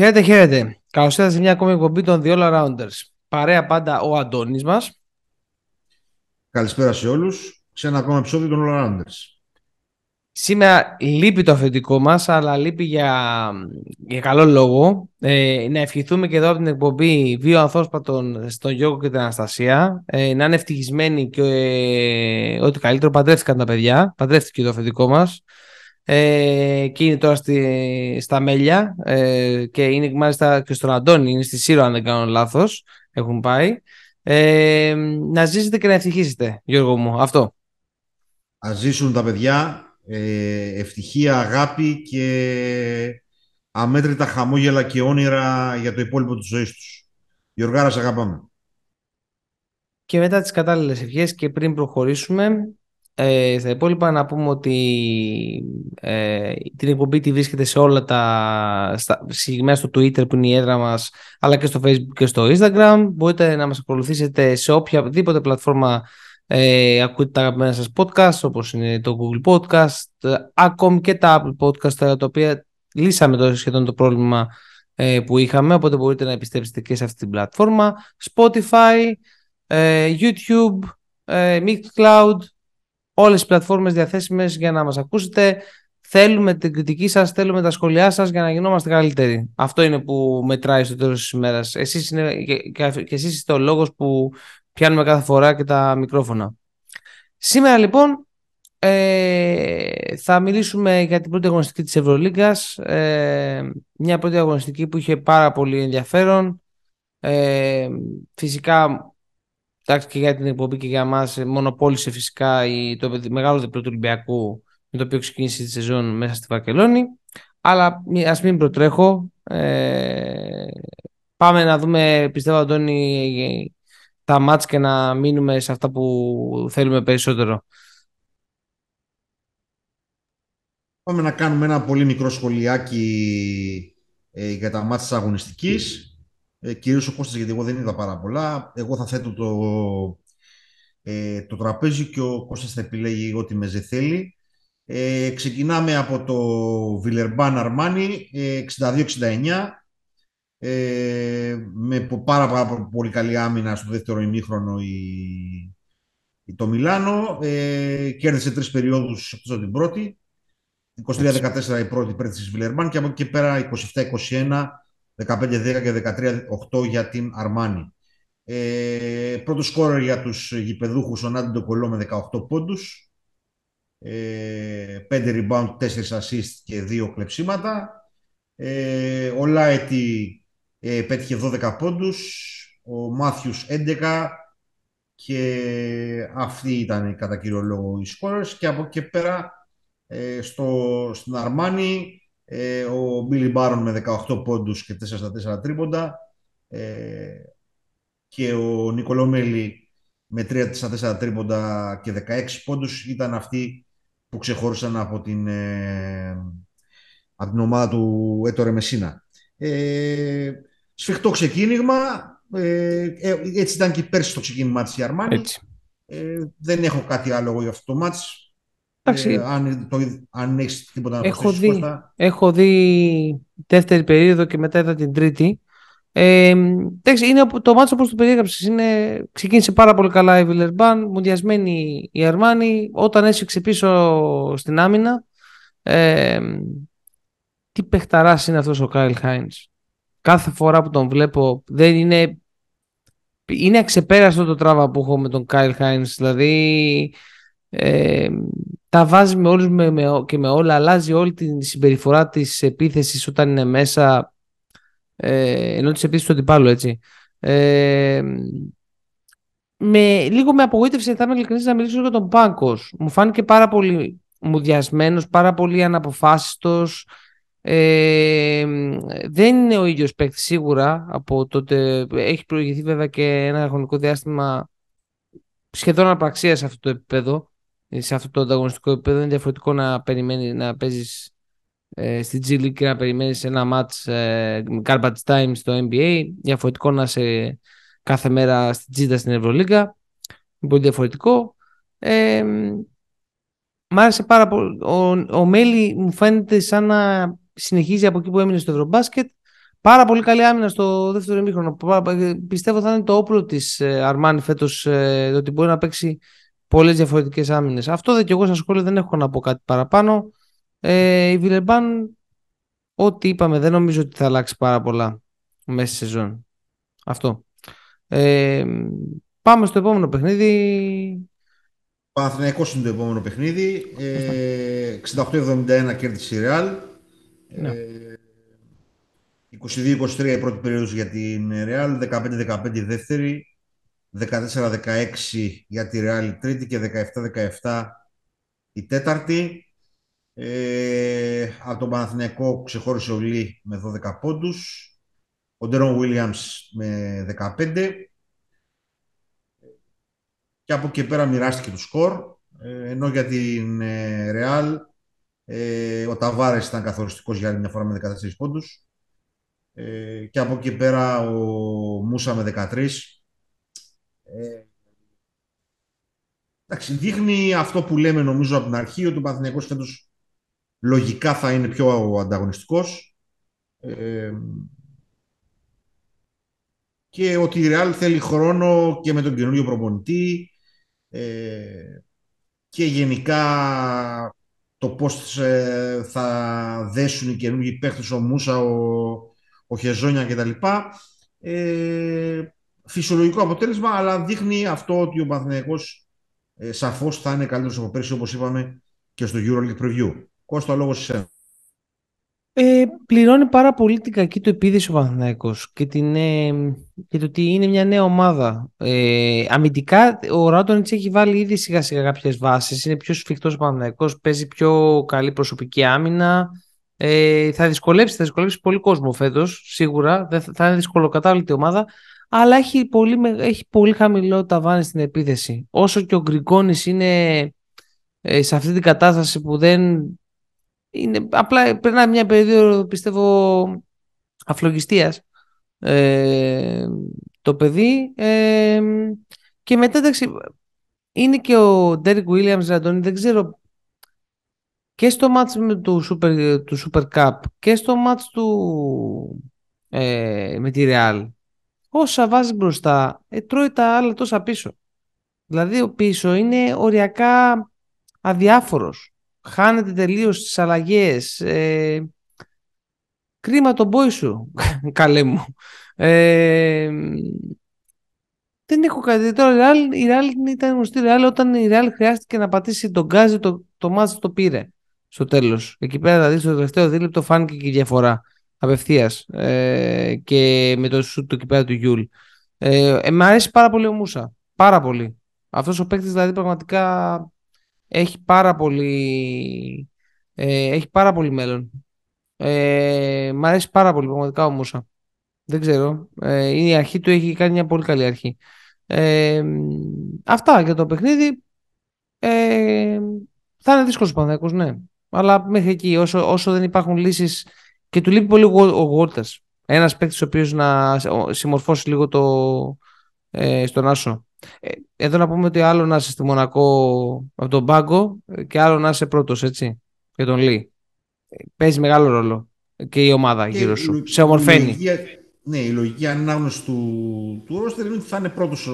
Χαίρετε, χαίρετε. Καλώς ήρθατε σε μια ακόμη εκπομπή των The All Arounders. Παρέα πάντα ο Αντώνης μας. Καλησπέρα σε όλους. Σε ένα ακόμα επεισόδιο των All Arounders. Σήμερα λείπει το αφεντικό μας, αλλά λείπει για, για καλό λόγο. Ε, να ευχηθούμε και εδώ από την εκπομπή δύο ανθόσπατων στον Γιώργο και την Αναστασία. Ε, να είναι ευτυχισμένοι και ε, ό,τι καλύτερο παντρεύτηκαν τα παιδιά. Παντρεύτηκε το αφεντικό μας. Ε, και είναι τώρα στη, στα Μέλια ε, και είναι μάλιστα και στον Αντώνη, είναι στη Σύρο αν δεν κάνω λάθος, έχουν πάει. Ε, να ζήσετε και να ευτυχίσετε, Γιώργο μου, αυτό. Ας ζήσουν τα παιδιά, ε, ευτυχία, αγάπη και αμέτρητα χαμόγελα και όνειρα για το υπόλοιπο της ζωής τους. Γιωργάρα, σε αγαπάμε. Και μετά τις κατάλληλες ευχές και πριν προχωρήσουμε, ε, στα υπόλοιπα να πούμε ότι ε, την εκπομπή τη βρίσκεται σε όλα τα συγκεκριμένα στο Twitter που είναι η έδρα μας αλλά και στο Facebook και στο Instagram. Μπορείτε να μας ακολουθήσετε σε οποιαδήποτε πλατφόρμα ε, ακούτε τα αγαπημένα σας podcast όπως είναι το Google Podcast ακόμη και τα Apple Podcast τα οποία λύσαμε το, σχεδόν το πρόβλημα ε, που είχαμε. Οπότε μπορείτε να επιστρέψετε και σε αυτή την πλατφόρμα. Spotify, ε, YouTube, ε, Mixcloud όλες τις πλατφόρμες διαθέσιμες για να μας ακούσετε. Θέλουμε την κριτική σας, θέλουμε τα σχόλιά σας για να γινόμαστε καλύτεροι. Αυτό είναι που μετράει στο τέλος της ημέρας. Εσείς είναι, και, και εσείς είστε ο λόγος που πιάνουμε κάθε φορά και τα μικρόφωνα. Σήμερα λοιπόν ε, θα μιλήσουμε για την πρώτη αγωνιστική της Ευρωλίγκας. Ε, μια πρώτη αγωνιστική που είχε πάρα πολύ ενδιαφέρον. Ε, φυσικά εντάξει και για την εκπομπή και για μας μονοπόλησε φυσικά το μεγάλο διπλό του Ολυμπιακού με το οποίο ξεκίνησε τη σεζόν μέσα στη Βαρκελόνη. Αλλά ας μην προτρέχω ε, πάμε να δούμε πιστεύω Αντώνη τα μάτς και να μείνουμε σε αυτά που θέλουμε περισσότερο. Πάμε να κάνουμε ένα πολύ μικρό σχολιάκι ε, για τα μάτς της αγωνιστικής ε, κυρίως ο Κώστας γιατί εγώ δεν είδα πάρα πολλά. Εγώ θα θέτω το, ε, το τραπέζι και ο Κώστας θα επιλέγει ό,τι με θέλει. Ε, ξεκινάμε από το Βιλερμπάν Αρμάνι 62-69 ε, με πάρα, πάρα πολύ καλή άμυνα στο δεύτερο ημίχρονο η, το Μιλάνο. Ε, κέρδισε τρεις περιόδους εκτός από την πρώτη. 23-14 η πρώτη υπέρ της Βιλερμπάν και από εκεί και πέρα 27-21 15-10 και 13-8 για την Αρμάνι. Ε, πρώτο σκόρερ για τους γηπεδούχους ο Νάντι Ντοκολό με 18 πόντους. Ε, 5 rebound, 4 assist και 2 κλεψίματα. Ε, ο Λάιτι ε, πέτυχε 12 πόντους. Ο Μάθιους 11 και αυτοί ήταν κατά κύριο λόγο οι σκόρες και από εκεί πέρα ε, στο, στην Αρμάνι ε, ο Μπίλι Μπάρον με 18 πόντους και 4 στα 4 τρίποντα ε, και ο Νικολομέλη με 3 στα 4 τρίποντα και 16 πόντους ήταν αυτοί που ξεχώρισαν από την, ε, από την ομάδα του Έτορε Μεσίνα. Ε, σφιχτό ξεκίνημα, ε, ε, έτσι ήταν και πέρσι το ξεκίνημα της Ιαρμάνη. Ε, δεν έχω κάτι άλλο για αυτό το μάτς. Εντάξει, ε, αν, το, αν έχεις τίποτα να έχω δει, έχω δει δεύτερη περίοδο και μετά είδα την τρίτη. Ε, εντάξει, είναι το μάτσο όπως το περιέγραψες. Είναι, ξεκίνησε πάρα πολύ καλά η Βιλερμπάν, μουδιασμένη η Αρμάνη. Όταν έσυξε πίσω στην άμυνα, ε, τι παιχταράς είναι αυτός ο Κάιλ Χάινς. Κάθε φορά που τον βλέπω δεν είναι... Είναι αξεπέραστο το τράβα που έχω με τον Κάιλ Χάινς. Δηλαδή, ε, τα βάζει με όλους με, με, και με όλα, αλλάζει όλη την συμπεριφορά της επίθεσης όταν είναι μέσα, ε, ενώ της επίθεσης του αντιπάλου, έτσι. Ε, με, λίγο με απογοήτευσε, θα είμαι ειλικρινής να μιλήσω για τον Πάγκος. Μου φάνηκε πάρα πολύ μουδιασμένος, πάρα πολύ αναποφάσιστος. Ε, δεν είναι ο ίδιος παίκτης σίγουρα από τότε. Έχει προηγηθεί βέβαια και ένα χρονικό διάστημα σχεδόν απαξία σε αυτό το επίπεδο σε αυτό το ανταγωνιστικό επίπεδο είναι διαφορετικό να περιμένει να παίζεις ε, στη G League και να περιμένεις ένα match ε, garbage time στο NBA. Διαφορετικό να είσαι κάθε μέρα στη Τζίτα στην Ευρωλίγκα. Είναι πολύ διαφορετικό. Ε, μ' άρεσε πάρα πολύ. Ο, ο Μέλη μου φαίνεται σαν να συνεχίζει από εκεί που έμεινε στο Ευρωμπάσκετ. Πάρα πολύ καλή άμυνα στο δεύτερο ημίχρονο. Πιστεύω θα είναι το όπλο της Αρμάνι φέτος ότι μπορεί να παίξει πολλές διαφορετικές άμυνες. Αυτό δεν και εγώ στα σχόλια δεν έχω να πω κάτι παραπάνω. Ε, η Βιλεμπάν, ό,τι είπαμε, δεν νομίζω ότι θα αλλάξει πάρα πολλά μέσα στη σεζόν. Αυτό. Ε, πάμε στο επόμενο παιχνίδι. Παναθηναϊκός είναι το επόμενο παιχνίδι. Ε, 68-71 κέρδισε η Ρεάλ. Ναι. 22-23 η πρώτη περίοδος για την Ρεάλ, 15-15 η δεύτερη, 14-16 για τη Ρεάλ η τρίτη και 17-17 η τέταρτη. Ε, από τον Παναθηναϊκό ξεχώρισε ο Λί με 12 πόντους, ο Ντερόν Βίλιαμς με 15 και από εκεί πέρα μοιράστηκε το σκορ, ε, ενώ για την Ρεάλ ε, ο Ταβάρες ήταν καθοριστικός για άλλη μια φορά με 14 πόντους ε, και από εκεί πέρα ο Μούσα με 13. Ε, εντάξει, δείχνει αυτό που λέμε νομίζω από την αρχή ότι ο Παναθηναϊκός φέτος λογικά θα είναι πιο ανταγωνιστικός ε, και ότι η Real θέλει χρόνο και με τον καινούριο προπονητή ε, και γενικά το πώς ε, θα δέσουν οι καινούργιοι παίχτες ο Μούσα, ο, ο Χεζόνια κτλ. Ε, φυσιολογικό αποτέλεσμα, αλλά δείχνει αυτό ότι ο Παναθηναϊκός ε, σαφώς θα είναι καλύτερος από πέρσι, όπως είπαμε και στο EuroLeague Preview. Κώστα, λόγος σε ε, πληρώνει πάρα πολύ την κακή του επίδυση ο Παναθηναϊκός και, την, ε, και το ότι είναι μια νέα ομάδα. Ε, αμυντικά ο Ράτονιτς έχει βάλει ήδη σιγά σιγά κάποιες βάσεις, είναι πιο σφιχτός ο Παναθηναϊκός, παίζει πιο καλή προσωπική άμυνα, ε, θα δυσκολέψει, θα δυσκολέψει πολύ κόσμο φέτος, σίγουρα. Δεν θα, είναι δυσκολοκατάβλητη ομάδα. Αλλά έχει πολύ, έχει πολύ χαμηλό ταβάνι στην επίθεση. Όσο και ο Γκριγκόνης είναι ε, σε αυτή την κατάσταση που δεν. Είναι, απλά περνάει μια περίοδο, πιστεύω, αφλογιστίας ε, το παιδί. Ε, και μετά, εντάξει, είναι και ο Ντέρικ Βίλιαμς, δεν ξέρω και στο μάτς με του Super, του Super Cup και στο μάτς του ε, με τη Real όσα βάζεις μπροστά ε, τρώει τα άλλα τόσα πίσω δηλαδή ο πίσω είναι οριακά αδιάφορος χάνεται τελείως τις αλλαγές ε, κρίμα τον πόη σου καλέ μου ε, δεν έχω κάτι. Τώρα η Real, ήταν γνωστή Real όταν η Real χρειάστηκε να πατήσει τον γκάζι το, το μάτς το πήρε στο τέλος. Εκεί πέρα δηλαδή στο τελευταίο δίλεπτο φάνηκε και η διαφορά απευθείας ε, και με το σουτ του εκεί πέρα του Γιούλ. Ε, ε, μ' αρέσει πάρα πολύ ο Μούσα. Πάρα πολύ. Αυτός ο παίκτης δηλαδή πραγματικά έχει πάρα πολύ, ε, έχει πάρα πολύ μέλλον. Ε, μ' αρέσει πάρα πολύ πραγματικά ο Μούσα. Δεν ξέρω. Ε, η αρχή του έχει κάνει μια πολύ καλή αρχή. Ε, αυτά για το παιχνίδι. Ε, θα είναι δύσκολος ο Παναθηναϊκός, ναι. Αλλά μέχρι εκεί, όσο, όσο δεν υπάρχουν λύσεις. Και του λείπει πολύ ο Γουόρτα. Ένας παίκτης ο οποίος να συμμορφώσει λίγο το, ε, στον Άσο. Ε, εδώ να πούμε ότι άλλο να είσαι στη Μονακό από τον πάγκο και άλλο να είσαι πρώτος, έτσι. Για τον Λί. Παίζει μεγάλο ρόλο και η ομάδα και γύρω σου. σε ομορφαίνει. ναι, η λογική ανάγνωση του, του Ρώστερ είναι ότι θα είναι πρώτος ο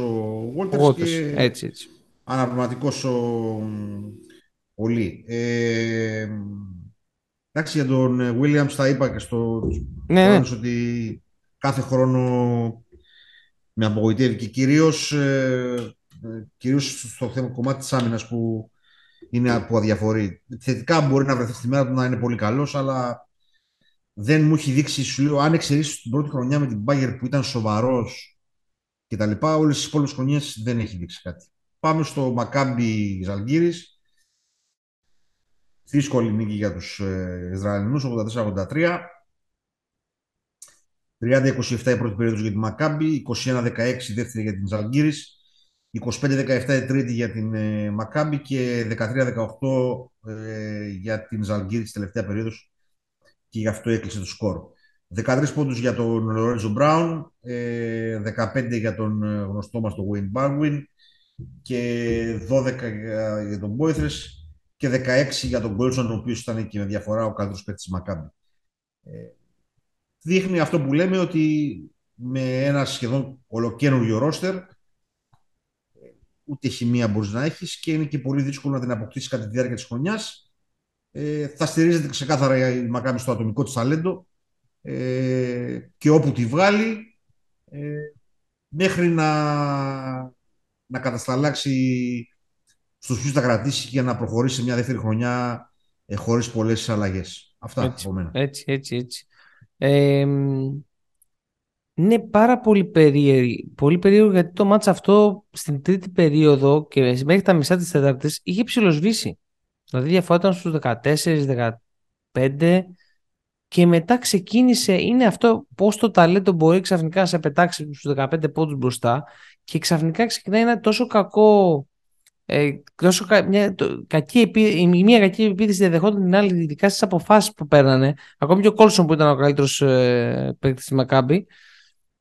Γουόρτα. έτσι, έτσι. Αναπληρωματικός ο, Πολύ. Ε, εντάξει, για τον Williams θα είπα και στο ναι, ναι. ότι κάθε χρόνο με απογοητεύει και κυρίως, ε, κυρίως στο θέμα κομμάτι της άμυνας που είναι που αδιαφορεί. Θετικά μπορεί να βρεθεί στη μέρα του να είναι πολύ καλός, αλλά δεν μου έχει δείξει, σου λέω, αν εξαιρέσεις την πρώτη χρονιά με την Bagger που ήταν σοβαρός και τα λοιπά, όλες τις υπόλοιπες χρονιές δεν έχει δείξει κάτι. Πάμε στο Μακάμπι Ζαλγκύρης Δύσκολη νίκη για τους ε, Ισραηλινούς, 84-83. 30-27 η πρώτη περίοδος για τη Μακάμπη, 21-16 η δεύτερη για την Ζαλγκύρης, 25-17 η τρίτη για την ε, Μακάμπη και 13-18 ε, για την Ζαλγκύρης τελευταία περίοδος και γι' αυτό έκλεισε το σκορ. 13 πόντους για τον Λορέντζο Μπράουν, 15 για τον γνωστό μας τον Wayne Barwin και 12 για τον Μπόηθρες και 16 για τον Γκόλσον, ο οποίος ήταν και με διαφορά ο καλύτερο παίκτης της Μακάμπη. Ε, δείχνει αυτό που λέμε ότι με ένα σχεδόν ολοκένουργιο ρόστερ ούτε χημεία μπορείς να έχεις και είναι και πολύ δύσκολο να την αποκτήσεις κατά τη διάρκεια της χρονιάς. Ε, θα στηρίζεται ξεκάθαρα η Μακάμπη στο ατομικό της ταλέντο ε, και όπου τη βγάλει ε, μέχρι να, να κατασταλάξει στους ποιους θα κρατήσει και να προχωρήσει μια δεύτερη χρονιά ε, χωρίς πολλές αλλαγές. Αυτά έτσι, από μένα. Έτσι, έτσι, έτσι. Ε, είναι πάρα πολύ περίεργο, πολύ περίεργο γιατί το μάτς αυτό στην τρίτη περίοδο και μέχρι τα μισά της τέταρτης είχε ψηλοσβήσει. Δηλαδή διαφορά ήταν στους 14-15 και μετά ξεκίνησε, είναι αυτό πώς το ταλέντο μπορεί ξαφνικά να σε πετάξει στους 15 πόντους μπροστά και ξαφνικά ξεκινάει ένα τόσο κακό ε, τόσο μια, το, κακή, η μία κακή επίθεση διαδεχόταν την άλλη, ειδικά στις αποφάσεις που παίρνανε. Ακόμη και ο Κόλσον που ήταν ο καλύτερος ε, παίκτης της Μακάμπη.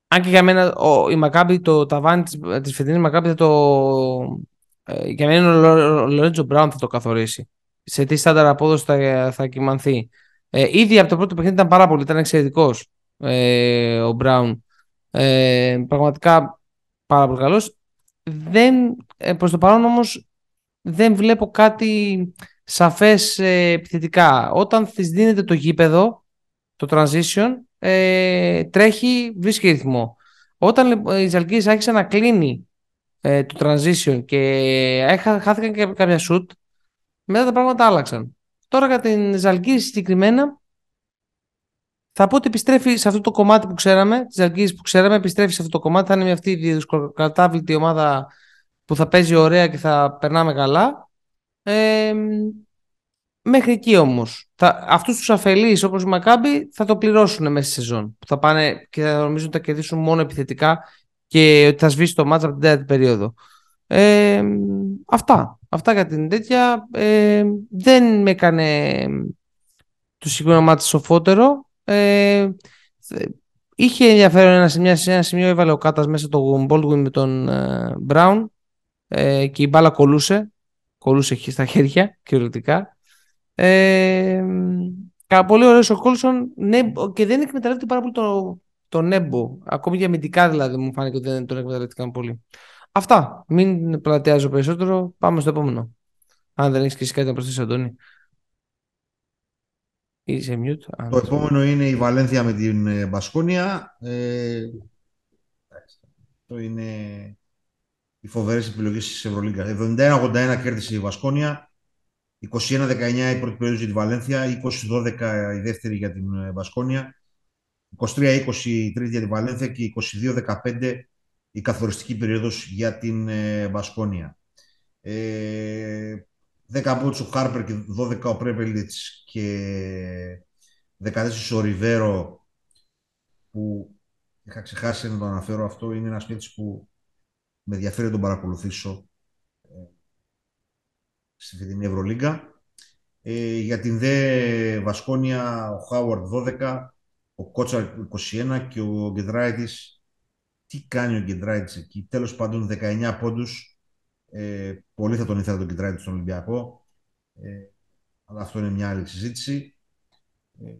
Αν και για μένα ο, η Μακάμπη, το ταβάνι της της φετινής Μακάμπης θα το. Ε, για μένα ο Λορέντζο Μπράουν θα το καθορίσει. Σε τι στάνταρ απόδοση θα, θα κοιμανθεί. Ε, ήδη από το πρώτο παιχνίδι ήταν πάρα πολύ, ήταν εξαιρετικός ε, ο Μπράουν. Ε, πραγματικά πάρα πολύ καλός. Δεν, ε, προς το παρόν όμως δεν βλέπω κάτι σαφές ε, επιθετικά. Όταν της δίνεται το γήπεδο, το transition, ε, τρέχει, βρίσκει ρυθμό. Όταν η Ζαλγκής άρχισε να κλείνει ε, το transition και χάθηκαν και κάποια shoot, μετά τα πράγματα άλλαξαν. Τώρα για την Ζαλγκής συγκεκριμένα, θα πω ότι επιστρέφει σε αυτό το κομμάτι που ξέραμε, της Ζαλγκής που ξέραμε, επιστρέφει σε αυτό το κομμάτι. Θα είναι μια αυτή η δυσκολοκατάβλητη ομάδα που θα παίζει ωραία και θα περνάμε καλά. Ε, μέχρι εκεί όμως. Αυτούς τους αφελείς όπως η Μακάμπη θα το πληρώσουν μέσα στη σεζόν. Που θα πάνε και θα νομίζουν ότι θα κερδίσουν μόνο επιθετικά και ότι θα σβήσει το μάτσα από την τέταρτη περίοδο. Ε, αυτά. Αυτά για την τέτοια. Ε, δεν με έκανε το συγκεκριμένο μάτι σοφότερο. Ε, είχε ενδιαφέρον ένα, σημείο, σε ένα σημείο έβαλε ο Κάτας μέσα το Baldwin με τον ε, Brown ε, και η μπάλα κολούσε. Κολούσε εκεί στα χέρια, κυριολεκτικά. Ε, πολύ ωραίος ο Κόλσον ναι, και δεν εκμεταλλεύεται πάρα πολύ το, το Νέμπο. Ακόμη για αμυντικά δηλαδή μου φάνηκε ότι δεν τον εκμεταλλεύτηκαν πολύ. Αυτά. Μην πλατιάζω περισσότερο. Πάμε στο επόμενο. Αν δεν έχεις και εσύ κάτι να προσθέσεις, Αντώνη. Είσαι mute. Το επόμενο είναι η Βαλένθια με την Μπασκόνια. Ε, το είναι οι φοβερέ επιλογέ της Ευρωλίγκα. 71-81 κέρδισε η Βασκόνια. 21-19 η πρώτη περίοδος για τη Βαλένθια. 20-12 η δεύτερη για την ε, Βασκόνια. 23-20 η τρίτη για τη Βαλένθια και 22-15 η καθοριστική περίοδος για την ε, Βασκόνια. Ε, 10 πόντους ο Χάρπερ και 12 ο Πρέπελιτς και 14 ο Ριβέρο που είχα ξεχάσει να το αναφέρω αυτό είναι ένας παίκτης που με ενδιαφέρει να τον παρακολουθήσω ε, στη φετινή Ευρωλίγκα. Ε, για την ΔΕ Βασκόνια ο Χάουαρντ 12, ο Κότσαρ 21 και ο Γκεντράιτης τι κάνει ο Γκεντράιτης εκεί; Τέλος πάντων 19 πόντους. Ε, πολύ θα τον ήθελα τον Γκεντράιτη στον Ολυμπιακό. Ε, αλλά αυτό είναι μια άλλη συζήτηση. Ε,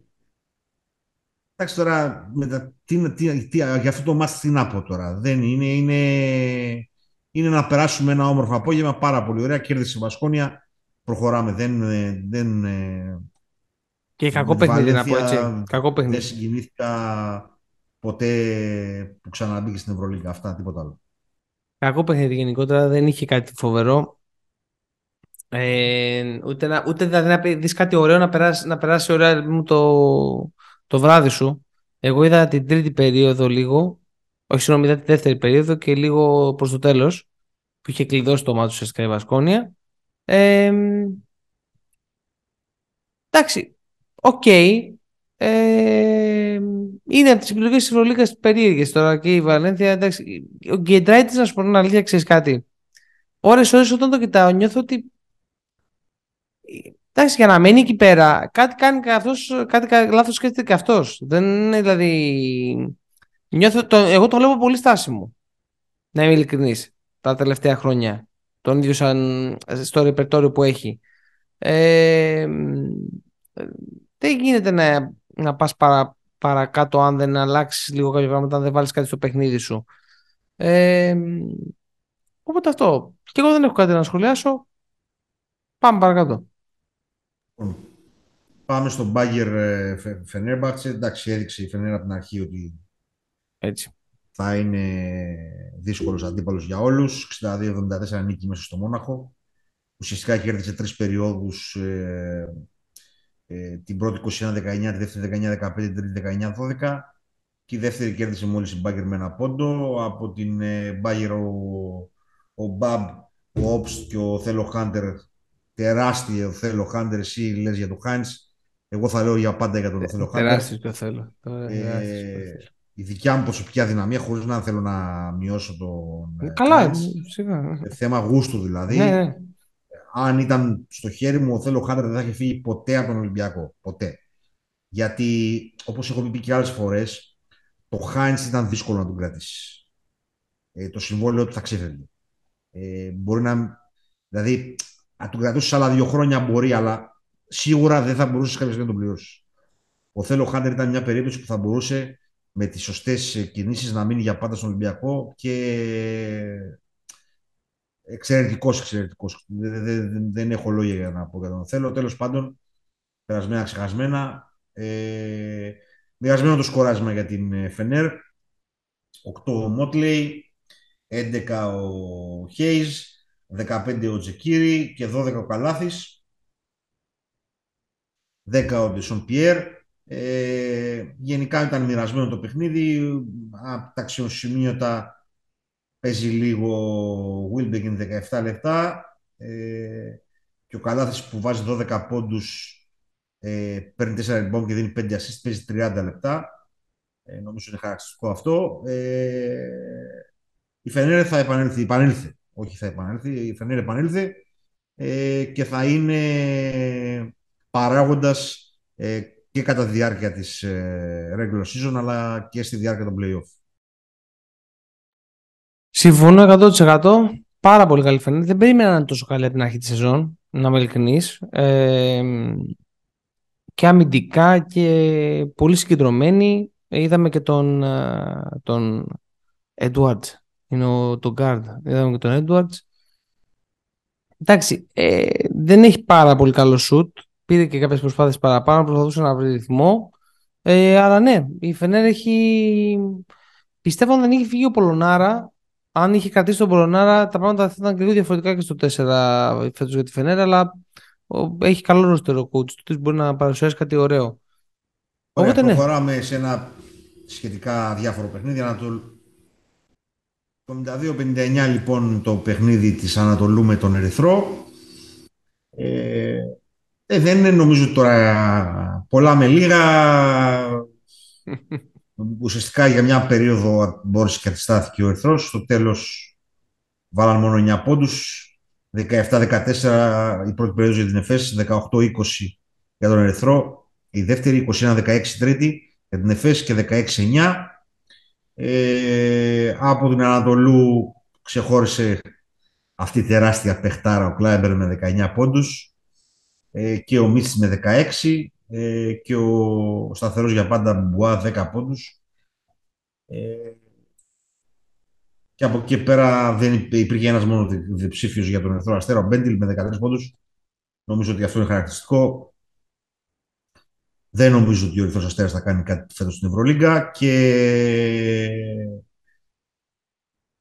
Εντάξει τώρα, με τι, τι, τι, για αυτό το μάτι τι να πω τώρα. Δεν είναι, είναι, είναι να περάσουμε ένα όμορφο απόγευμα, πάρα πολύ ωραία. Κέρδισε η Βασκόνια, προχωράμε. Δεν, δεν, και κακό παιχνίδι να πω έτσι. Κακό παιχνίδι. Δεν συγκινήθηκα ποτέ που ξαναμπήκε στην Ευρωλίγα. Αυτά, τίποτα άλλο. Κακό παιχνίδι γενικότερα, δεν είχε κάτι φοβερό. Ε, ούτε, να, ούτε δηλαδή να δεις κάτι ωραίο να περάσει, να περάσει ωραία μου το, το βράδυ σου. Εγώ είδα την τρίτη περίοδο λίγο, όχι συγγνώμη, είδα τη δεύτερη περίοδο και λίγο προς το τέλος, που είχε κλειδώσει το ματς ουσιαστικά η Βασκόνια. Ε, εντάξει, OK. Okay. Ε, είναι από τις επιλογές της Ευρωλίγα περίεργες τώρα και η Βαλένθια. Εντάξει, ο Γκεντράιτις, να σου πω την αλήθεια, ξέρεις κάτι. Ώρες-ώρες όταν το κοιτάω, νιώθω ότι Εντάξει, για να μείνει εκεί πέρα, κάτι κάνει και αυτός, κάτι λάθος σκέφτεται και αυτός. Δεν είναι δηλαδή... Νιώθω, το, εγώ το βλέπω πολύ στάσιμο, να είμαι ειλικρινής, τα τελευταία χρόνια. Τον ίδιο σαν στο ρεπερτόριο που έχει. Ε, δεν γίνεται να, να πας παρα, παρακάτω αν δεν αλλάξεις λίγο κάποια πράγματα, αν δεν βάλεις κάτι στο παιχνίδι σου. Ε, οπότε αυτό. Και εγώ δεν έχω κάτι να σχολιάσω. Πάμε παρακάτω. Λοιπόν, πάμε στον Μπάγκερ Φενέρμπατσε. Εντάξει, έδειξε η Φενέρα από την αρχή ότι Έτσι. θα είναι δύσκολος αντίπαλος για όλους. 62-74 νίκη μέσα στο Μόναχο. Ουσιαστικά κέρδισε τρεις περιόδους ε, ε, την πρώτη 21-19, τη δεύτερη 19-15, την τρίτη 19-12 και η δεύτερη κέρδισε μόλις η Μπάγκερ με ένα πόντο. Από την ε, Μπάγκερ ο, ο Μπαμπ, ο Όπστ και ο Θέλο Χάντερ τεράστιο Θέλο Χάντερ, εσύ λες για τον Χάιντς. Εγώ θα λέω για πάντα για τον Θέλω Χάντερ. Τεράστιος το θέλω. Ε, η δικιά μου προσωπική αδυναμία, χωρίς να θέλω να μειώσω τον Καλά, σίγουρα. Θέμα γούστου δηλαδή. Ναι, ναι αν ήταν στο χέρι μου ο Θέλω Χάντερ δεν θα είχε φύγει ποτέ από τον Ολυμπιακό. Ποτέ. Γιατί, όπως έχω πει και άλλες φορές, το Χάιντς ήταν δύσκολο να τον κρατήσεις. Ε, το συμβόλαιο του θα ξέφευγε. Ε, μπορεί να. Δηλαδή, να τον κρατήσεις άλλα δύο χρόνια μπορεί, αλλά σίγουρα δεν θα μπορούσες κάποια στιγμή να τον πληρώσεις. Ο Θέλω Χάντερ ήταν μια περίπτωση που θα μπορούσε με τις σωστές κινήσεις να μείνει για πάντα στον Ολυμπιακό και Εξαιρετικός, εξαιρετικός. Δεν, δεν, δεν, έχω λόγια για να πω για τον θέλω. Τέλος πάντων, περασμένα, ξεχασμένα. Ε, μοιρασμένο το σκοράσμα για την ε, Φενέρ. 8 ο Μότλεϊ, 11 ο Χέιζ, 15 ο Τζεκίρι και 12 ο Καλάθης. 10 ο Ντεσον Πιέρ. Ε, γενικά ήταν μοιρασμένο το παιχνίδι. Από τα αξιοσημείωτα παίζει λίγο Wilbekin 17 λεπτά ε, και ο Καλάθης που βάζει 12 πόντους ε, παίρνει 4 rebound και δίνει 5 assist, παίζει 30 λεπτά. Ε, νομίζω είναι χαρακτηριστικό αυτό. Ε, η Φενέρε θα επανέλθει, επανέλθει, όχι θα επανέλθει, η Φενέρε επανέλθει ε, και θα είναι παράγοντας ε, και κατά τη διάρκεια της ε, regular season αλλά και στη διάρκεια των playoff. Συμφωνώ 100%. Πάρα πολύ καλή φαίνεται. Δεν περίμενα να είναι τόσο καλή από την αρχή της σεζόν, να είμαι ειλικρινής. Ε, και αμυντικά και πολύ συγκεντρωμένη. Είδαμε και τον, ε, τον Edwards. Είναι ο, τον Guard. Είδαμε και τον Edwards. Εντάξει, ε, δεν έχει πάρα πολύ καλό σουτ. Πήρε και κάποιες προσπάθειες παραπάνω, προσπαθούσε να βρει ρυθμό. Ε, αλλά ναι, η Φενέρ έχει... Πιστεύω αν δεν είχε φύγει ο Πολωνάρα, αν είχε κρατήσει τον Πολωνάρα, τα πράγματα θα ήταν λίγο διαφορετικά και στο 4 φέτος για τη Φενέρα, αλλά έχει καλό ροστερό coach του, μπορεί να παρουσιάσει κάτι ωραίο. Ωραία, Οπότε, ναι. προχωράμε σε ένα σχετικά διάφορο παιχνίδι. Ανατολ... 52-59 λοιπόν το παιχνίδι της Ανατολού με τον Ερυθρό. Ε, ε, δεν είναι νομίζω τώρα πολλά με λίγα. ουσιαστικά για μια περίοδο μπόρεσε και αντιστάθηκε ο Ερθρός. Στο τέλος βάλαν μόνο 9 πόντους. 17-14 η πρώτη περίοδος για την ΕΦΕΣ, 18-20 για τον Ερυθρό, η δεύτερη 21-16 τρίτη για την ΕΦΕΣ και 16-9. Ε, από την Ανατολού ξεχώρισε αυτή η τεράστια παιχτάρα ο Κλάιμπερ με 19 πόντους ε, και ο Μίτσις με 16 ε, και ο σταθερός για πάντα Μπουά 10 πόντους. Ε, και από εκεί πέρα δεν υπήρχε ένας μόνο διψήφιος για τον Ερθρό Αστέρα, ο Μπέντιλ με 13 πόντους. Νομίζω ότι αυτό είναι χαρακτηριστικό. Δεν νομίζω ότι ο Ερυθρός Αστέρας θα κάνει κάτι φέτος στην Ευρωλίγκα και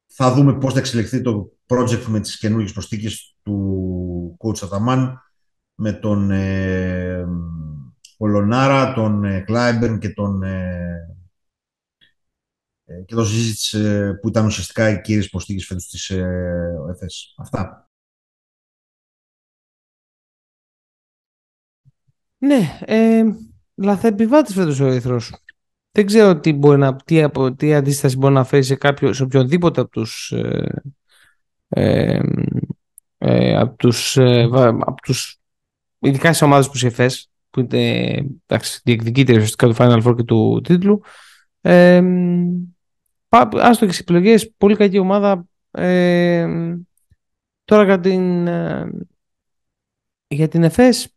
θα δούμε πώς θα εξελιχθεί το project με τις καινούργιες προσθήκες του coach Αταμάν με τον ε, ο Λονάρα, τον ε, Κλάιμπερν και τον, ε, ε, και τον Ζίζιτς που ήταν ουσιαστικά οι κύριες προστίκες φέτος της ΕΦΕΣ. Αυτά. Ναι, ε, λαθεπιβάτης φέτος ο Ερυθρός. Δεν ξέρω τι, μπορεί να, τι, από, τι αντίσταση μπορεί να φέρει σε, κάποιο, σε οποιονδήποτε από τους, ε, ε, ε, από τους, από τους ειδικά σε ομάδες που σε ΕΦΕΣ που είναι εντάξει, διεκδικείται ουσιαστικά του Final Four και του τίτλου. Ε, άστο και στις επιλογές, πολύ κακή ομάδα. Ε, τώρα για την, για την ΕΦΕΣ,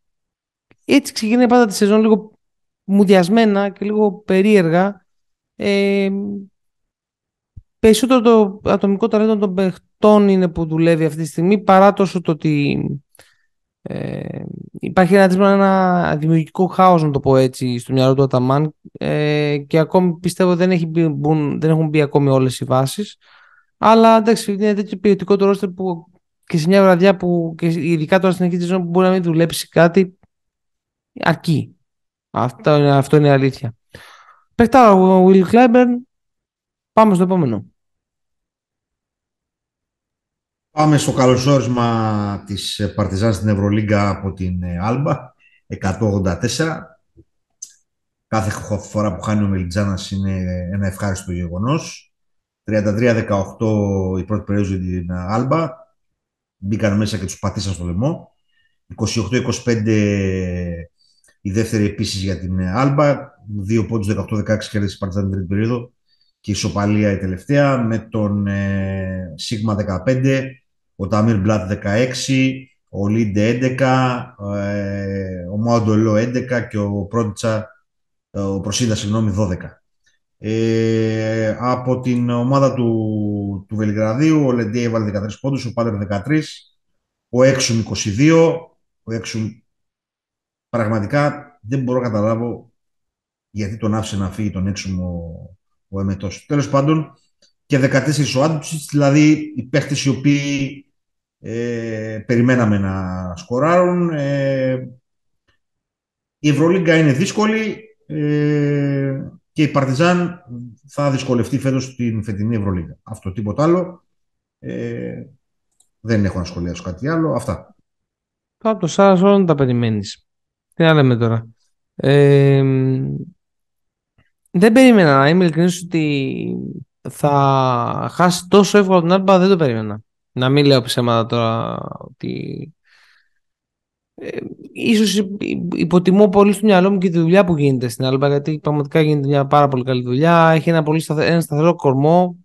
έτσι ξεκινάει πάντα τη σεζόν λίγο μουδιασμένα και λίγο περίεργα. Ε, περισσότερο το ατομικό ταλέντο των παιχτών είναι που δουλεύει αυτή τη στιγμή παρά τόσο το ότι ε, υπάρχει ένα, ένα δημιουργικό χάος να το πω έτσι στο μυαλό του Αταμάν. Ε, και ακόμη πιστεύω δεν, έχει μπει, δεν έχουν μπει ακόμη όλες οι βάσεις. Αλλά εντάξει είναι τέτοιο ποιοτικό το ρόστερ που και σε μια βραδιά που και ειδικά τώρα στην αρχή της που μπορεί να μην δουλέψει κάτι αρκεί. Αυτό είναι, αυτό είναι η αλήθεια. Πέχτα ο Will Clyburn. Πάμε στο επόμενο Πάμε στο καλωσόρισμα της Παρτιζάν στην Ευρωλίγκα από την Άλμπα, 184. Κάθε φορά που χάνει ο Μελιτζάνας είναι ένα ευχάριστο γεγονός. 33-18 η πρώτη περίοδος για την Άλμπα. Μπήκαν μέσα και τους πατήσαν στο λαιμό. 28-25 η δεύτερη επίσης για την Άλμπα. Δύο πόντους 18-16 κέρδισε η Παρτιζάν την τρίτη περίοδο και ισοπαλία η τελευταία με τον ε, Σίγμα 15 ο Ταμίρ Μπλάτ 16, ο Λίντε 11, ε, ο Μόαντολό 11 και ο Πρόντιτσα, ε, ο Προσίδα, συγγνώμη, 12. Ε, από την ομάδα του, του Βελιγραδίου, ο Λεντέ έβαλε 13 πόντους, ο Πάντερ 13, ο Έξουμ 22, ο Έξουμ πραγματικά δεν μπορώ να καταλάβω γιατί τον άφησε να φύγει τον Έξουμ ο, ο Εμετός. Τέλος πάντων, και 14 ο Άντουτσιτς, δηλαδή οι παίχτες οι οποίοι ε, περιμέναμε να σκοράρουν. Ε, η Ευρωλίγκα είναι δύσκολη ε, και η Παρτιζάν θα δυσκολευτεί φέτος στην φετινή Ευρωλίγκα. Αυτό τίποτα άλλο. Ε, δεν έχω να σχολιάσω κάτι άλλο. Αυτά. Από το Σάρας όλων τα περιμένεις. Τι να λέμε τώρα. Ε, δεν περίμενα να είμαι ειλικρινής ότι θα χάσει τόσο εύκολα τον Άλμπα. Δεν το περίμενα. Να μην λέω ψέματα τώρα ότι ε, ίσως υποτιμώ πολύ στο μυαλό μου και τη δουλειά που γίνεται στην Άλμπα γιατί πραγματικά γίνεται μια πάρα πολύ καλή δουλειά έχει ένα πολύ σταθε, ένα σταθερό κορμό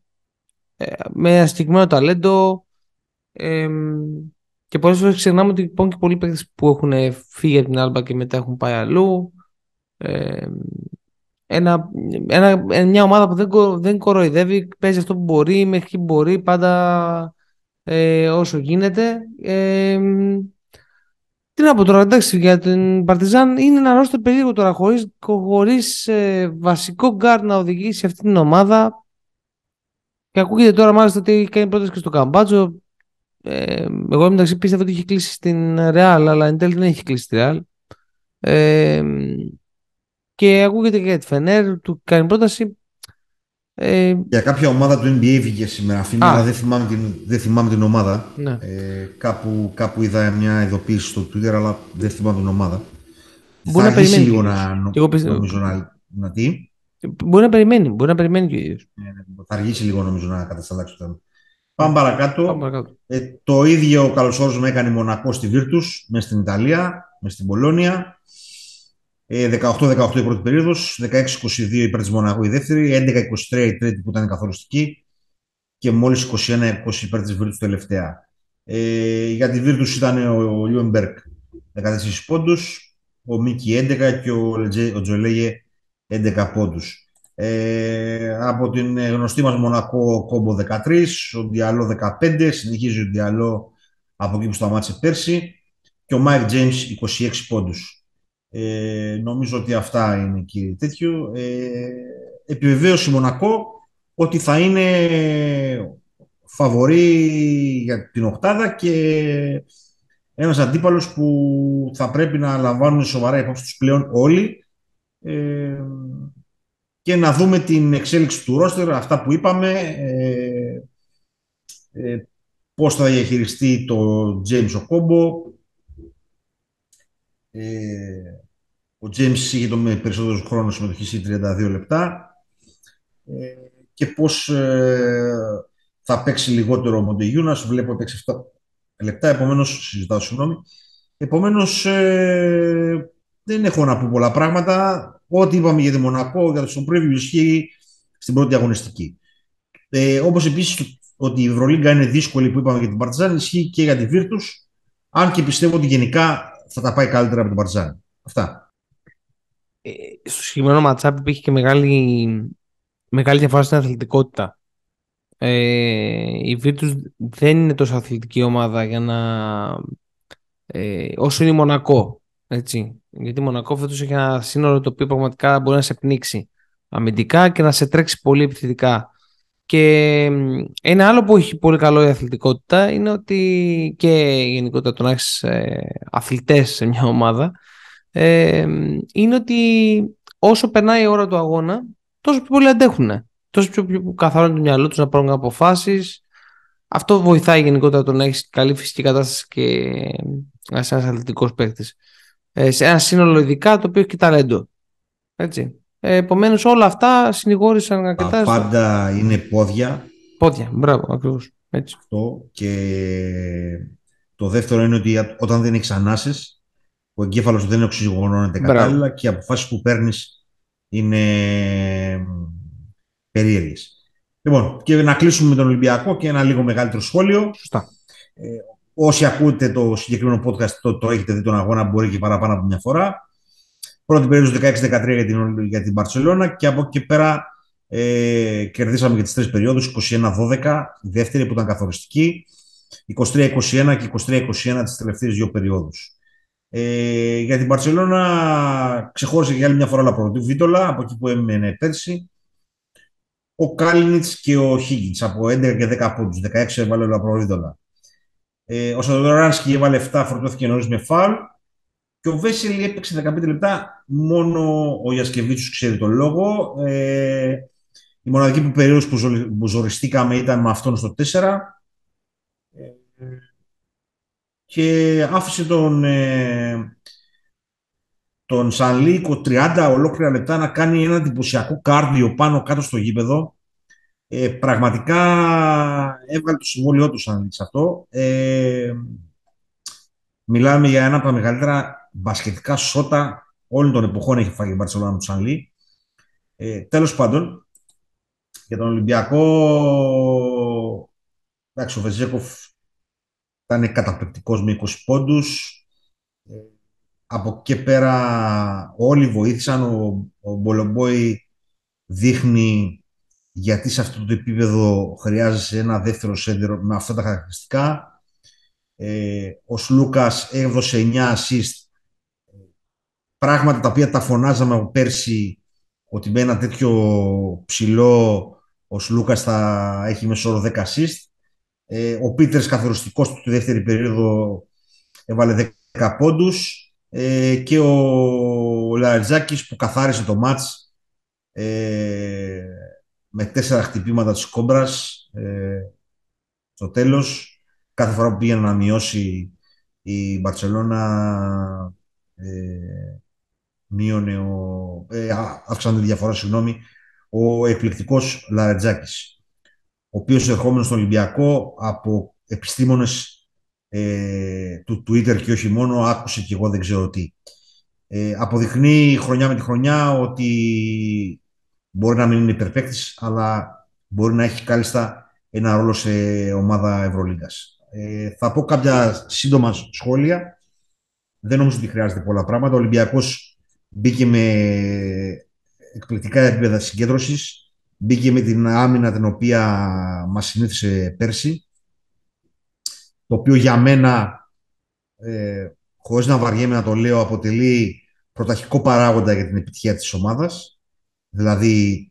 ε, με ένα συγκεκριμένο ταλέντο ε, και πολλές φορές ξεχνάμε ότι υπάρχουν και πολλοί παίκτες που έχουν φύγει από την Άλμπα και μετά έχουν πάει αλλού ε, ένα, ένα, μια ομάδα που δεν, δεν κοροϊδεύει παίζει αυτό που μπορεί μέχρι που μπορεί πάντα ε, όσο γίνεται. Ε, τι να πω τώρα, εντάξει, για την Παρτιζάν είναι ένα ρόστερ περίεργο τώρα, χωρίς, χωρίς ε, βασικό γκαρντ να οδηγήσει αυτή την ομάδα. Και ακούγεται τώρα μάλιστα ότι κάνει πρόταση και στο Καμπάτζο. Ε, εγώ μεταξύ πίστευα ότι είχε κλείσει στην Ρεάλ, αλλά εν τέλει δεν έχει κλείσει στη Ρεάλ. Ε, και ακούγεται και για τη Φενέρ, του κάνει πρόταση. Ε... Για κάποια ομάδα του NBA βγήκε σήμερα αυτή, αλλά δεν θυμάμαι την, δεν θυμάμαι την ομάδα. Ναι. Ε, κάπου, κάπου είδα μια ειδοποίηση στο Twitter, αλλά δεν θυμάμαι την ομάδα. Μπορεί θα να αργήσει λίγο να, νο, νομίζω να, να τι; Μπορεί να περιμένει, μπορεί να περιμένει και ο ίδιος. Ναι, ναι, θα αργήσει λίγο νομίζω να κατασταλάξει το θέμα. Πάμε παρακάτω. Πάμε παρακάτω. Ε, το ίδιο καλωσόρισμα έκανε η Μονακό στη Βίρτους, μέσα στην Ιταλία, μέσα στην Μπολόνια. 18-18 η πρώτη περίοδος, 16-22 υπέρ τη Μονακό η δεύτερη, 11-23 η τρίτη που ήταν καθοριστική και μόλις 21-20 υπέρ της Βίρτου τελευταία. Ε, για τη Βίρτου ήταν ο Λούντμπεργκ 14 πόντους, ο Μίκη 11 και ο, ο Τζολέγε 11 πόντους. Ε, από την γνωστή μας Μονακό Οκόμπο 13, ο Διαλό 15, συνεχίζει ο Διαλό από εκεί που σταμάτησε πέρσι και ο Μάικ Τζέιμς 26 πόντους. Ε, νομίζω ότι αυτά είναι κύριε τέτοιο. Ε, επιβεβαίωσε η Μονακό ότι θα είναι φαβορί για την οκτάδα και ένας αντίπαλος που θα πρέπει να λαμβάνουν σοβαρά υπόψη τους πλέον όλοι. Ε, και να δούμε την εξέλιξη του ρόστερ, αυτά που είπαμε, ε, ε, πώς θα διαχειριστεί το James Okombo, ε, ο James είχε το με περισσότερο χρόνο συμμετοχή 32 λεπτά ε, και πώς ε, θα παίξει λιγότερο ο Μοντεγιούνας. Βλέπω ότι παίξει 7 λεπτά, επομένως, συζητάω συγγνώμη. Επομένως, ε, δεν έχω να πω πολλά πράγματα. Ό,τι είπαμε για τη Μονακό, για το preview ισχύει στην πρώτη αγωνιστική. Ε, όπως επίσης ότι η Ευρωλίγκα είναι δύσκολη που είπαμε για την Παρτιζάν, ισχύει και για τη Βίρτους, αν και πιστεύω ότι γενικά θα τα πάει καλύτερα από την Παρτιζάν. Αυτά. στο συγκεκριμένο ματσάπ υπήρχε και μεγάλη, μεγάλη διαφορά στην αθλητικότητα. Ε, η Virtus δεν είναι τόσο αθλητική ομάδα για να, ε, όσο είναι η Μονακό. Έτσι. Γιατί η Μονακό φέτος έχει ένα σύνολο το οποίο πραγματικά μπορεί να σε πνίξει αμυντικά και να σε τρέξει πολύ επιθετικά. Και ένα άλλο που έχει πολύ καλό η αθλητικότητα είναι ότι και γενικότερα το να έχει ε, αθλητές σε μια ομάδα ε, είναι ότι όσο περνάει η ώρα του αγώνα τόσο πιο πολύ αντέχουν. Τόσο πιο, πιο καθαρό το μυαλό τους να πάρουν αποφάσεις. Αυτό βοηθάει γενικότερα το να έχεις καλή φυσική κατάσταση και να είσαι ένας αθλητικός παίκτης. Ε, σε ένα σύνολο ειδικά το οποίο έχει και ταλέντο. Έτσι. Ε, Επομένως, όλα αυτά συνηγόρησαν αρκετά. Τα πάντα είναι πόδια. Πόδια, μπράβο, ακριβώς. Αυτό. Και το δεύτερο είναι ότι όταν δεν έχεις ανάσες, ο εγκέφαλος δεν οξυγονώνεται κατάλληλα και οι αποφάσεις που παίρνεις είναι περίεργες. Λοιπόν, και να κλείσουμε με τον Ολυμπιακό και ένα λίγο μεγαλύτερο σχόλιο. Σωστά. Ε, όσοι ακούτε το συγκεκριμένο podcast, το, το έχετε δει τον αγώνα, μπορεί και παραπάνω από μια φορά. Πρώτη περίοδος 16-13 για την, για την Μπαρσελόνα και από εκεί και πέρα ε, κερδίσαμε και τις τρεις περιόδους, 21-12, η δεύτερη που ήταν καθοριστική, 23-21 και 23-21 τις τελευταίες δύο περιόδους. Ε, για την Μπαρσελόνα ξεχώρισε για άλλη μια φορά Λαπροδοτή Βίτολα, από εκεί που έμεινε πέρσι. Ο Κάλινιτς και ο Χίγγινς από 11 και 10 πόντους, 16 έβαλε ο Λαπροδίτολα. Ε, ο Σαντοράνσκι έβαλε 7, φορτώθηκε νωρίς με φάουλ. Και ο Βέσελη έπαιξε 15 λεπτά, μόνο ο Ιασκεβίτσιος ξέρει τον λόγο. Ε, η μοναδική που περίοδος που, που ζοριστήκαμε ήταν με αυτόν στο 4. Ε, και άφησε τον, ε, τον Σανλίκο 30 ολόκληρα λεπτά να κάνει ένα εντυπωσιακό κάρδιο πάνω κάτω στο γήπεδο. Ε, πραγματικά έβγαλε το συμβόλαιό του Σανλίκ αυτό. Ε, μιλάμε για ένα από τα μεγαλύτερα μπασκετικά σώτα όλων των εποχών έχει φάγει η Μπαρσελόνα του Σανλί. Ε, τέλος πάντων, για τον Ολυμπιακό, εντάξει, ο Βεζέκοφ ήταν καταπληκτικός με 20 πόντους. Ε, από εκεί πέρα όλοι βοήθησαν. Ο, ο Μπολομπόη δείχνει γιατί σε αυτό το επίπεδο χρειάζεσαι ένα δεύτερο σέντερο με αυτά τα χαρακτηριστικά. Ε, ο Σλούκας έδωσε 9 assist πράγματα τα οποία τα φωνάζαμε από πέρσι ότι με ένα τέτοιο ψηλό ο Σλούκας θα έχει μέσω όρο 10 assist. Ε, ο Πίτερς καθοριστικός του τη δεύτερη περίοδο έβαλε 10 πόντους ε, και ο, ο Λαρετζάκης που καθάρισε το μάτς ε, με τέσσερα χτυπήματα της κόμπρας ε, στο τέλος. Κάθε φορά που πήγαινε να μειώσει η Μπαρτσελώνα ε, μείωνε ο, ε, αύξανε τη διαφορά, συγγνώμη, ο εκπληκτικός Λαρετζάκης, ο οποίος ερχόμενος στον Ολυμπιακό από επιστήμονες ε, του Twitter και όχι μόνο, άκουσε και εγώ δεν ξέρω τι. Ε, αποδεικνύει χρονιά με τη χρονιά ότι μπορεί να μην είναι υπερπαίκτης, αλλά μπορεί να έχει κάλλιστα ένα ρόλο σε ομάδα Ευρωλίγκας. Ε, θα πω κάποια σύντομα σχόλια. Δεν νομίζω ότι χρειάζεται πολλά πράγματα. Ο Ολυμπιακός Μπήκε με εκπληκτικά επίπεδα συγκέντρωσης. Μπήκε με την άμυνα την οποία μας συνήθισε πέρσι. Το οποίο για μένα, ε, χωρίς να βαριέμαι να το λέω, αποτελεί πρωταρχικό παράγοντα για την επιτυχία της ομάδας. Δηλαδή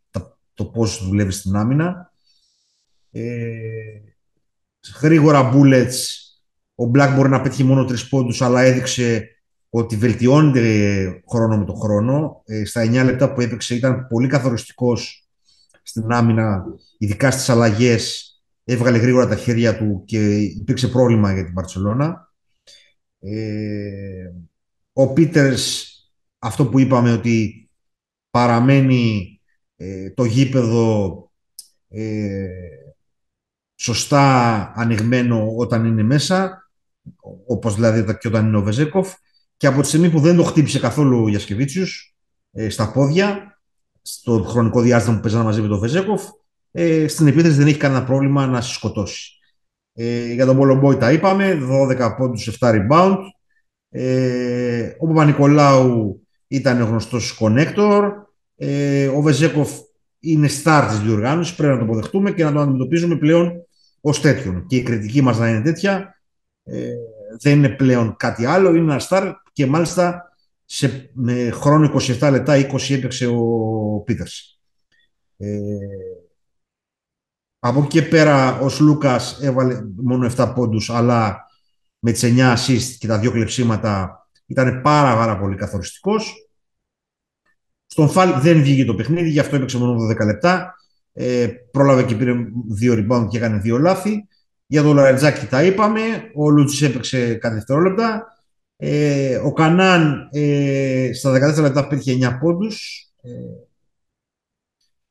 το πώς δουλεύεις στην άμυνα. Ε, γρήγορα bullets. Ο Black μπορεί να πέτυχε μόνο τρεις πόντους, αλλά έδειξε ότι βελτιώνεται χρόνο με το χρόνο. Ε, στα 9 λεπτά που έπαιξε ήταν πολύ καθοριστικός στην άμυνα, ειδικά στις αλλαγές. Έβγαλε γρήγορα τα χέρια του και υπήρξε πρόβλημα για την Παρσελώνα. Ε, ο Πίτερς, αυτό που είπαμε ότι παραμένει ε, το γήπεδο ε, σωστά ανοιγμένο όταν είναι μέσα, όπως δηλαδή και όταν είναι ο Βεζέκοφ και από τη στιγμή που δεν το χτύπησε καθόλου ο Γιασκεβίτσιους ε, στα πόδια, στο χρονικό διάστημα που παίζανε μαζί με τον Βεζέκοφ, ε, στην επίθεση δεν έχει κανένα πρόβλημα να σε σκοτώσει. Ε, για τον Πολομπόη τα είπαμε, 12 πόντους, 7 rebound. Ε, ο Παπα-Νικολάου ήταν γνωστός connector. Ε, ο Βεζέκοφ είναι star της διοργάνωσης, πρέπει να το αποδεχτούμε και να το αντιμετωπίζουμε πλέον ως τέτοιον. Και η κριτική μας να είναι τέτοια, ε, δεν είναι πλέον κάτι άλλο, είναι ένα star και μάλιστα σε, με χρόνο 27 λεπτά 20 έπαιξε ο Πίτερς. Ε, από εκεί και πέρα ο Λούκας έβαλε μόνο 7 πόντους, αλλά με τις 9 assist και τα δύο κλεψίματα ήταν πάρα, πάρα πολύ καθοριστικός. Στον Φαλ δεν βγήκε το παιχνίδι, γι' αυτό έπαιξε μόνο 12 λεπτά. Ε, πρόλαβε και πήρε δύο rebound και έκανε δύο λάθη. Για τον Λαρετζάκη τα είπαμε. Ο Λούτση έπαιξε κάτι δευτερόλεπτα. Ε, ο Κανάν ε, στα 14 λεπτά πέτυχε 9 πόντους. Ε,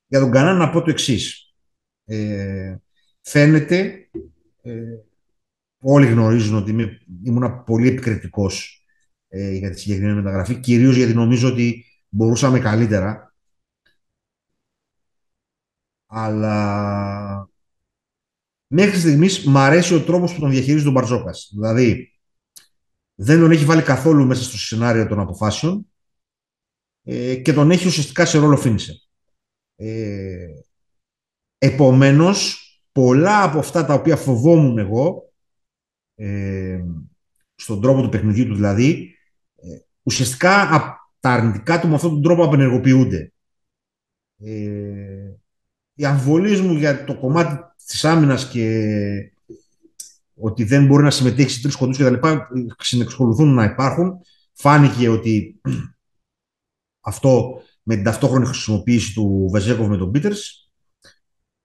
για τον Κανάν να πω το εξής. Ε, φαίνεται, ε, όλοι γνωρίζουν ότι είμαι, ήμουν πολύ επικριτικός ε, για τη συγκεκριμένη μεταγραφή, κυρίως γιατί νομίζω ότι μπορούσαμε καλύτερα. Αλλά μέχρι στιγμής μ' αρέσει ο τρόπος που τον διαχειρίζει τον Μπαρτζόκας. Δηλαδή, δεν τον έχει βάλει καθόλου μέσα στο σενάριο των αποφάσεων ε, και τον έχει ουσιαστικά σε ρόλο φίνισε. Ε, επομένως, πολλά από αυτά τα οποία φοβόμουν εγώ, ε, στον τρόπο του παιχνιδιού του δηλαδή, ε, ουσιαστικά τα αρνητικά του με αυτόν τον τρόπο απενεργοποιούνται. Ε, οι αμφιβολίες μου για το κομμάτι της άμυνας και ότι δεν μπορεί να συμμετέχει σε τρεις κοντούς και τα λοιπά συνεξακολουθούν να υπάρχουν. Φάνηκε ότι αυτό με την ταυτόχρονη χρησιμοποίηση του Βεζέκοβ με τον Πίτερς.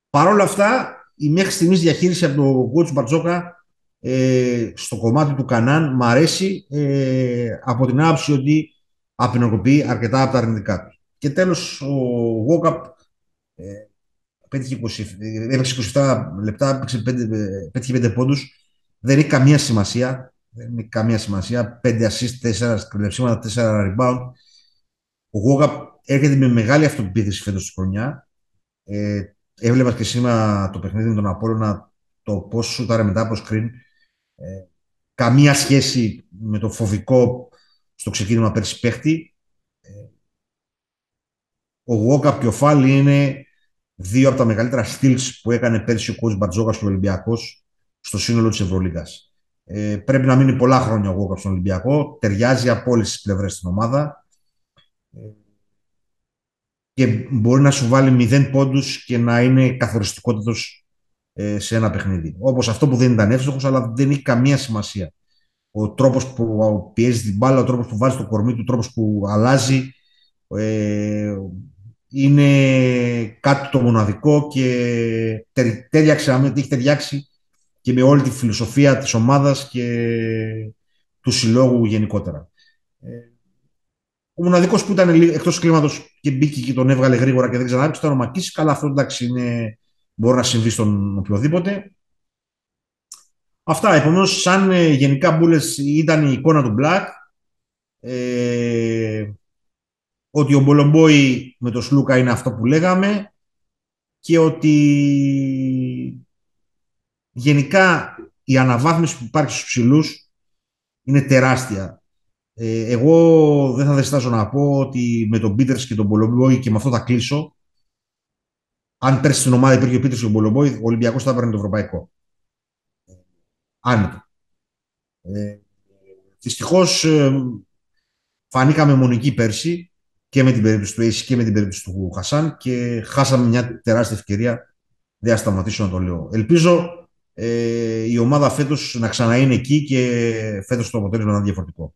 Παρ' όλα αυτά, η μέχρι στιγμής διαχείριση από τον coach Μπαρτζόκα ε, στο κομμάτι του Κανάν μ' αρέσει ε, από την άποψη ότι απεινοκοπεί αρκετά από τα αρνητικά του. Και τέλος, ο Βόκαπ ε, πέτυχε 27 λεπτά, πέτυχε 5 πόντους. Δεν έχει καμία σημασία. Δεν έχει καμία σημασία. 5 assist, 4 κλεψίματα, 4 rebound. Ο Γόγαπ έρχεται με μεγάλη αυτοπεποίθηση φέτος στη χρονιά. Ε, έβλεπα και σήμερα το παιχνίδι με τον Απόλλωνα το πώς σούταρε μετά από screen. Ε, καμία σχέση με το φοβικό στο ξεκίνημα πέρσι παίχτη. Ε, ο Γόκαπ και ο Φάλι είναι δύο από τα μεγαλύτερα skills που έκανε πέρσι ο Κος Μπατζόκα και ο Ολυμπιακός στο σύνολο της Ευρωλίγας. Ε, πρέπει να μείνει πολλά χρόνια ο Γόκαπ στον Ολυμπιακό. Ταιριάζει από όλες τις πλευρές στην ομάδα. Ε, και μπορεί να σου βάλει μηδέν πόντους και να είναι καθοριστικότητος ε, σε ένα παιχνίδι. Όπως αυτό που δεν ήταν εύστοχος, αλλά δεν έχει καμία σημασία ο τρόπος που πιέζει την μπάλα, ο τρόπος που βάζει το κορμί του, ο τρόπος που αλλάζει ε, είναι κάτι το μοναδικό και τέριαξε, έχει ταιριάξει και με όλη τη φιλοσοφία της ομάδας και του συλλόγου γενικότερα. Ε, ο μοναδικός που ήταν εκτός κλίματος και μπήκε και τον έβγαλε γρήγορα και δεν ξανάπηξε ήταν ο Μακής. Καλά αυτό εντάξει είναι, μπορεί να συμβεί στον οποιοδήποτε. Αυτά, επομένως, σαν ε, γενικά μπουλε ήταν η εικόνα του Black, ε, ότι ο Μπολομπόη με το Σλούκα είναι αυτό που λέγαμε και ότι γενικά η αναβάθμιση που υπάρχει στους ψηλούς είναι τεράστια. Ε, εγώ δεν θα δεστάζω να πω ότι με τον Πίτερς και τον Μπολομπόη και με αυτό θα κλείσω αν πέρσι στην ομάδα υπήρχε ο Πίτερς και ο Μπολομπόη, ο Ολυμπιακός θα έπαιρνε το ευρωπαϊκό άνετα. Ε, δυστυχώς ε, φανήκαμε μονική πέρσι και με την περίπτωση του Ace και με την περίπτωση του Χασάν και χάσαμε μια τεράστια ευκαιρία. Δεν θα σταματήσω να το λέω. Ελπίζω ε, η ομάδα φέτος να ξαναείνει εκεί και φέτος το αποτέλεσμα να είναι διαφορετικό.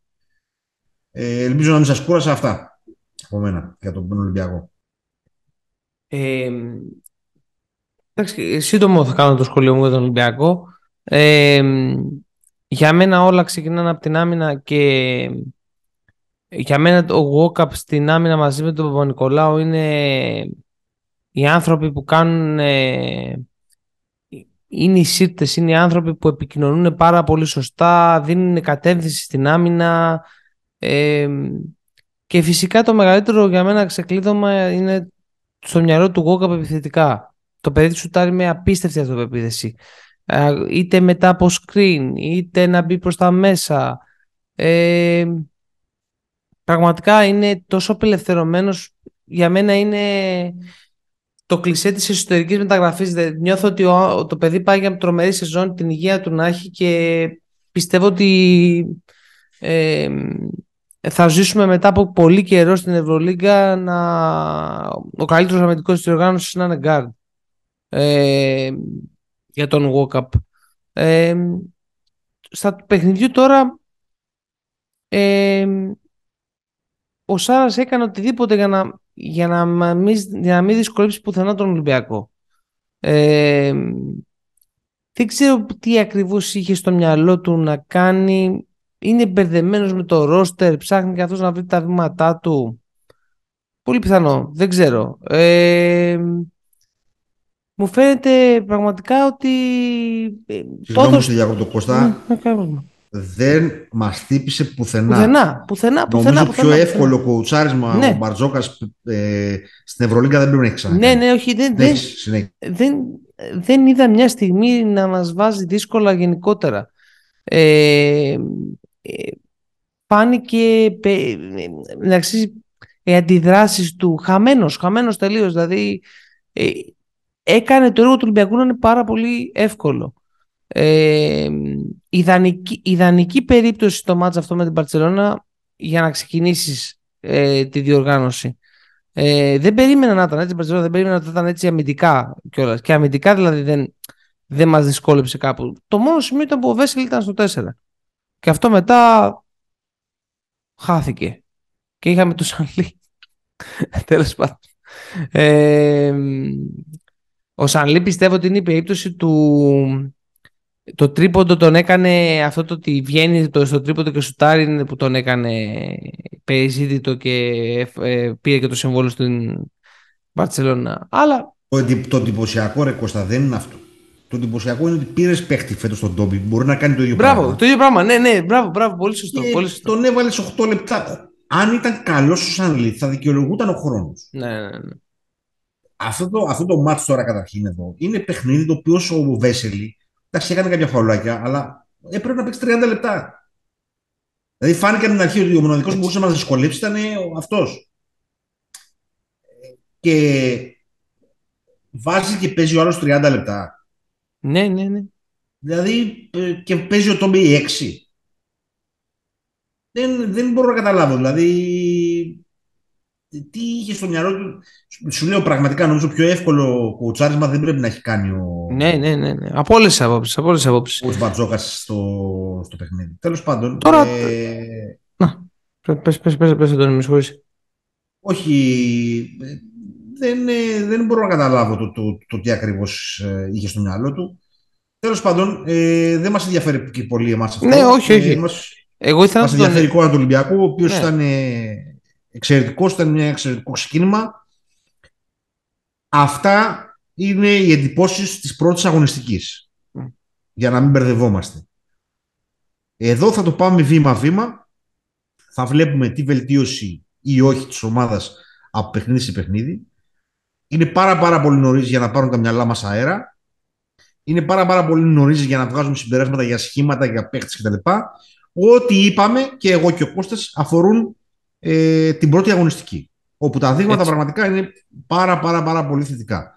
Ε, ελπίζω να μην σας κούρασα αυτά από μένα για τον Ολυμπιακό. Ε, εντάξει, σύντομο θα κάνω το σχολείο μου για τον Ολυμπιακό για μένα όλα ξεκινάνε από την άμυνα και για μένα ο walk στην άμυνα μαζί με τον Παπα-Νικολάου είναι οι άνθρωποι που κάνουν είναι οι σύρτες, είναι οι άνθρωποι που επικοινωνούν πάρα πολύ σωστά, δίνουν κατεύθυνση στην άμυνα και φυσικά το μεγαλύτερο για μένα ξεκλείδωμα είναι στο μυαλό του Γόκαπ επιθετικά. Το παιδί σου τάρει με απίστευτη αυτοπεποίθηση είτε μετά από screen, είτε να μπει προς τα μέσα. Ε, πραγματικά είναι τόσο απελευθερωμένος. Για μένα είναι το κλισέ της εσωτερικής μεταγραφής. Νιώθω ότι το παιδί πάει για τρομερή σεζόν, την υγεία του να έχει και πιστεύω ότι ε, θα ζήσουμε μετά από πολύ καιρό στην Ευρωλίγκα να ο καλύτερος αμυντικός της οργάνωσης να είναι guard ε, για τον Walkup. Ε, στα παιχνιδιού τώρα ε, ο Σάρας έκανε οτιδήποτε για να, για να, μην, για να μην δυσκολέψεις πουθενά τον Ολυμπιακό. Ε, δεν ξέρω τι ακριβώς είχε στο μυαλό του να κάνει. Είναι μπερδεμένος με το ρόστερ, ψάχνει καθώς να βρει τα βήματά του. Πολύ πιθανό, δεν ξέρω. Ε, μου φαίνεται πραγματικά ότι... Ε, Συγγνώμη σε διακόπτω Κώστα. Ναι, δεν μας τύπησε πουθενά. Πουθενά, πουθενά, πουθενά. Νομίζω πιο εύκολο κοουτσάρισμα ναι. ο Μπαρτζόκας ε, στην Ευρωλίγκα δεν πρέπει να έχει ξανά. Ναι, ναι, όχι. Δεν, δεν, δεν, δεν είδα μια στιγμή να μας βάζει δύσκολα γενικότερα. Ε, ε, φάνηκε ε, οι αντιδράσεις του χαμένος, χαμένος τελείως δηλαδή ε, έκανε το έργο του Ολυμπιακού να είναι πάρα πολύ εύκολο ε, ιδανική, ιδανική περίπτωση στο μάτς αυτό με την Παρτσελώνα για να ξεκινήσεις ε, τη διοργάνωση. Ε, δεν περίμενα να ήταν έτσι, δεν περίμενα να ήταν έτσι αμυντικά κιόλας. Και αμυντικά δηλαδή δεν, δεν μας δυσκόλεψε κάπου. Το μόνο σημείο ήταν που ο Βέσελ ήταν στο 4. Και αυτό μετά χάθηκε. Και είχαμε το Σανλή. Τέλος πάντων. Ε, ο Σανλή πιστεύω ότι είναι η περίπτωση του το τρίποντο τον έκανε αυτό το ότι βγαίνει το, στο τρίποντο και σουτάρει που τον έκανε περιζήτητο και ε, πήρε και το συμβόλαιο στην Μπαρτσελώνα. Αλλά... Το, το εντυπωσιακό ρε Κώστα δεν είναι αυτό. Το εντυπωσιακό είναι ότι πήρες παίχτη φέτος στον Τόμπι. Μπορεί να κάνει το ίδιο μπράβο, πράγμα. Το ίδιο πράγμα. Ναι, ναι, μπράβο, μπράβο πολύ σωστό. Και πολύ σωστό. Τον έβαλες 8 λεπτά. Αν ήταν καλός ο Σανλή, θα δικαιολογούταν ο χρόνος. Ναι, ναι, ναι. Αυτό το, αυτό το μάτι τώρα καταρχήν εδώ είναι παιχνίδι το οποίο ο Βέσελη Εντάξει, έκανε κάποια φαουλάκια, αλλά έπρεπε να παίξει 30 λεπτά. Δηλαδή φάνηκε από την αρχή ότι ο μοναδικός που μπορούσε να μας δυσκολέψει ήταν αυτός. Και βάζει και παίζει ο άλλος 30 λεπτά. Ναι, ναι, ναι. Δηλαδή ε, και παίζει ο Τόμπι 6. Δεν, δεν μπορώ να καταλάβω. Δηλαδή τι είχε στο μυαλό του. Σου λέω πραγματικά νομίζω πιο εύκολο κουτσάρισμα δεν πρέπει να έχει κάνει ο. Ναι, ναι, ναι. ναι. Από όλες τις απόψεις. Ο Μπατζόκα στο, στο παιχνίδι. Τέλος πάντων. Τώρα. Ε... Να. Πες, πες, πες, πες, τον μισχωρήσει. Όχι. Δεν, ε, δεν μπορώ να καταλάβω το, το, το, τι ακριβώς ε, είχε στο μυαλό του. Τέλος πάντων, ε, δεν μας ενδιαφέρει και πολύ εμάς αυτό. Ναι, όχι, όχι. Ε, μας, Εγώ ήθελα μας ενδιαφέρει η εικόνα του Ολυμπιακού, ο οποίος ναι. ήταν εξαιρετικό, ήταν ένα εξαιρετικό ξεκίνημα. Αυτά είναι οι εντυπώσεις της πρώτης αγωνιστικής. Για να μην μπερδευόμαστε. Εδώ θα το πάμε βήμα-βήμα. Θα βλέπουμε τι βελτίωση ή όχι της ομάδας από παιχνίδι σε παιχνίδι. Είναι πάρα πάρα πολύ νωρίς για να πάρουν τα μυαλά μας αέρα. Είναι πάρα πάρα πολύ νωρίς για να βγάζουμε συμπεράσματα για σχήματα, για παίχτε κτλ. Ό,τι είπαμε και εγώ και ο Κώστας αφορούν ε, την πρώτη αγωνιστική. Όπου τα δείγματα πραγματικά είναι πάρα πάρα πάρα πολύ θετικά.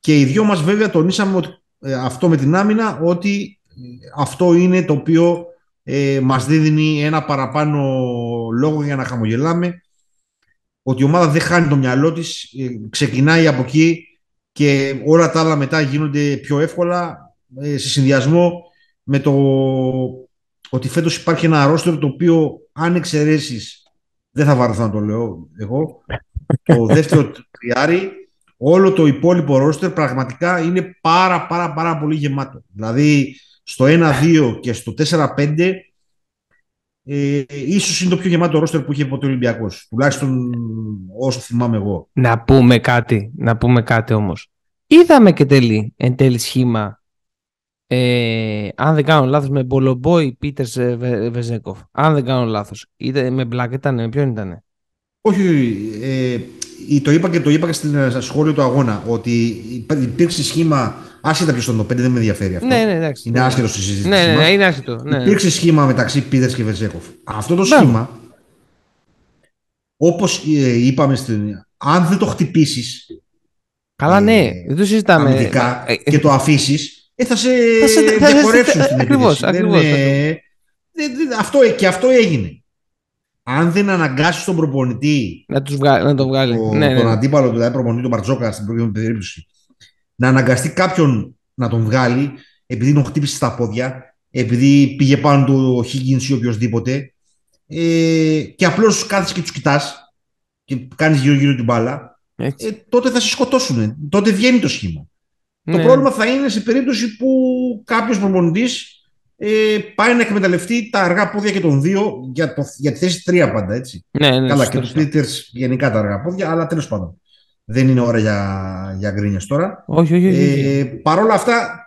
Και οι δυο μας βέβαια τονίσαμε ότι, ε, αυτό με την άμυνα ότι ε, αυτό είναι το οποίο ε, μας δίνει ένα παραπάνω λόγο για να χαμογελάμε ότι η ομάδα δεν χάνει το μυαλό της, ε, ξεκινάει από εκεί και όλα τα άλλα μετά γίνονται πιο εύκολα σε συνδυασμό με το ότι φέτος υπάρχει ένα αρρώστιο το οποίο αν εξαιρέσεις δεν θα βαρεθώ να το λέω εγώ, το δεύτερο τριάρι, όλο το υπόλοιπο ρόστερ πραγματικά είναι πάρα πάρα πάρα πολύ γεμάτο. Δηλαδή στο 1-2 και στο 4-5 ε, ίσως είναι το πιο γεμάτο ρόστερ που είχε ποτέ ο Ολυμπιακός. Τουλάχιστον όσο θυμάμαι εγώ. Να πούμε κάτι, να πούμε κάτι όμως. Είδαμε και τέλει, εν τέλει σχήμα ε, αν δεν κάνω λάθος με Μπολομπόη Πίτερς Βεζέκοφ. Αν δεν κάνω λάθος. Είτε με Μπλακ ήταν, με ποιον ήταν. Όχι, ε, το είπα και το είπα και στην ε, σχόλιο του αγώνα ότι υπήρξε σχήμα. Άσχετα ποιος το 5 δεν με ενδιαφέρει αυτό. Ναι, ναι, εντάξει. Είναι άσχετος στη συζήτηση. Ναι, ναι, ναι, είναι άσχετο. Ναι. Υπήρξε σχήμα μεταξύ Πίτερς και Βεζέκοφ. Αυτό το ναι. σχήμα όπως ε, είπαμε, στην, αν δεν το χτυπήσεις Καλά, ναι, δεν το συζητάμε. αμυντικά Ε, και το αφήσεις, ε, θα σε Θα σε- θα- θα- διαχωρεύσουν θα- στην ακριβώς, επίθεση. Δεν, ακριβώς, ε, δεν- δεν- αυτό, και αυτό έγινε. Αν δεν αναγκάσεις τον προπονητή να, τους βγα... να το βγάλει. το, ναι, ναι, τον ναι. αντίπαλο, δηλαδή προπονητή, τον Μπαρτζόκα στην προηγούμενη περίπτωση, να αναγκαστεί κάποιον να τον βγάλει επειδή τον χτύπησε στα πόδια, επειδή πήγε πάνω του ο Higgins ή οποιοδήποτε, ε, και απλώς κάθεσαι και τους κοιτάς και κάνεις γύρω-γύρω την μπάλα, Έτσι. ε, τότε θα σε σκοτώσουν. Τότε βγαίνει το σχήμα. Το Ναι. πρόβλημα θα είναι σε περίπτωση που κάποιος προπονητής ε, πάει να εκμεταλλευτεί τα αργά πόδια και των δύο για, το, για τη θέση τρία πάντα. Έτσι. Ναι, ναι, Καλά, σωστό, και τους σωστό. Πίτερ γενικά τα αργά πόδια, αλλά τέλος πάντων. Δεν είναι ώρα για, για γκρίνιες τώρα. Όχι, όχι, όχι. όχι. Ε, Παρ' όλα αυτά,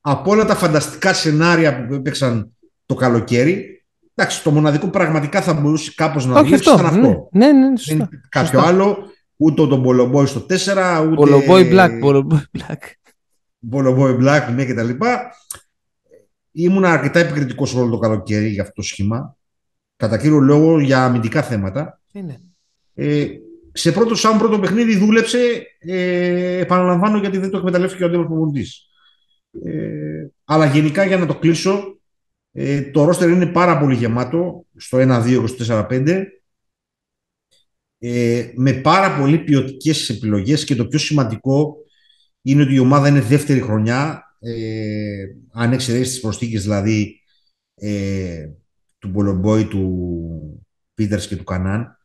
από όλα τα φανταστικά σενάρια που έπαιξαν το καλοκαίρι, εντάξει, το μοναδικό πραγματικά θα μπορούσε κάπως να όχι δουλέψει αυτό. ήταν Ναι, αυτό. ναι, ναι, Δεν σωστά. είναι κάποιο Σωστά. άλλο, ούτε τον Μπολομπόι στο 4, ούτε. Πολομπόι Black, Πολομπόι Black. Μπολομπόι Black, ναι, κτλ. Ήμουν αρκετά επικριτικός όλο το καλοκαίρι για αυτό το σχήμα. Κατά κύριο λόγο για αμυντικά θέματα. Είναι; Ε, σε πρώτο, σαν πρώτο παιχνίδι δούλεψε, ε, επαναλαμβάνω γιατί δεν το εκμεταλλεύτηκε ο αντίπαλος προπονητής. Ε, αλλά γενικά για να το κλείσω, ε, το ρόστερ είναι πάρα πολύ γεμάτο στο 1-2-24-5 ε, με πάρα πολύ ποιοτικές επιλογές και το πιο σημαντικό είναι ότι η ομάδα είναι δεύτερη χρονιά ε, αν εξαιρέσεις τις προσθήκες δηλαδή ε, του Μπολομπόη, του Πίτερς και του Κανάν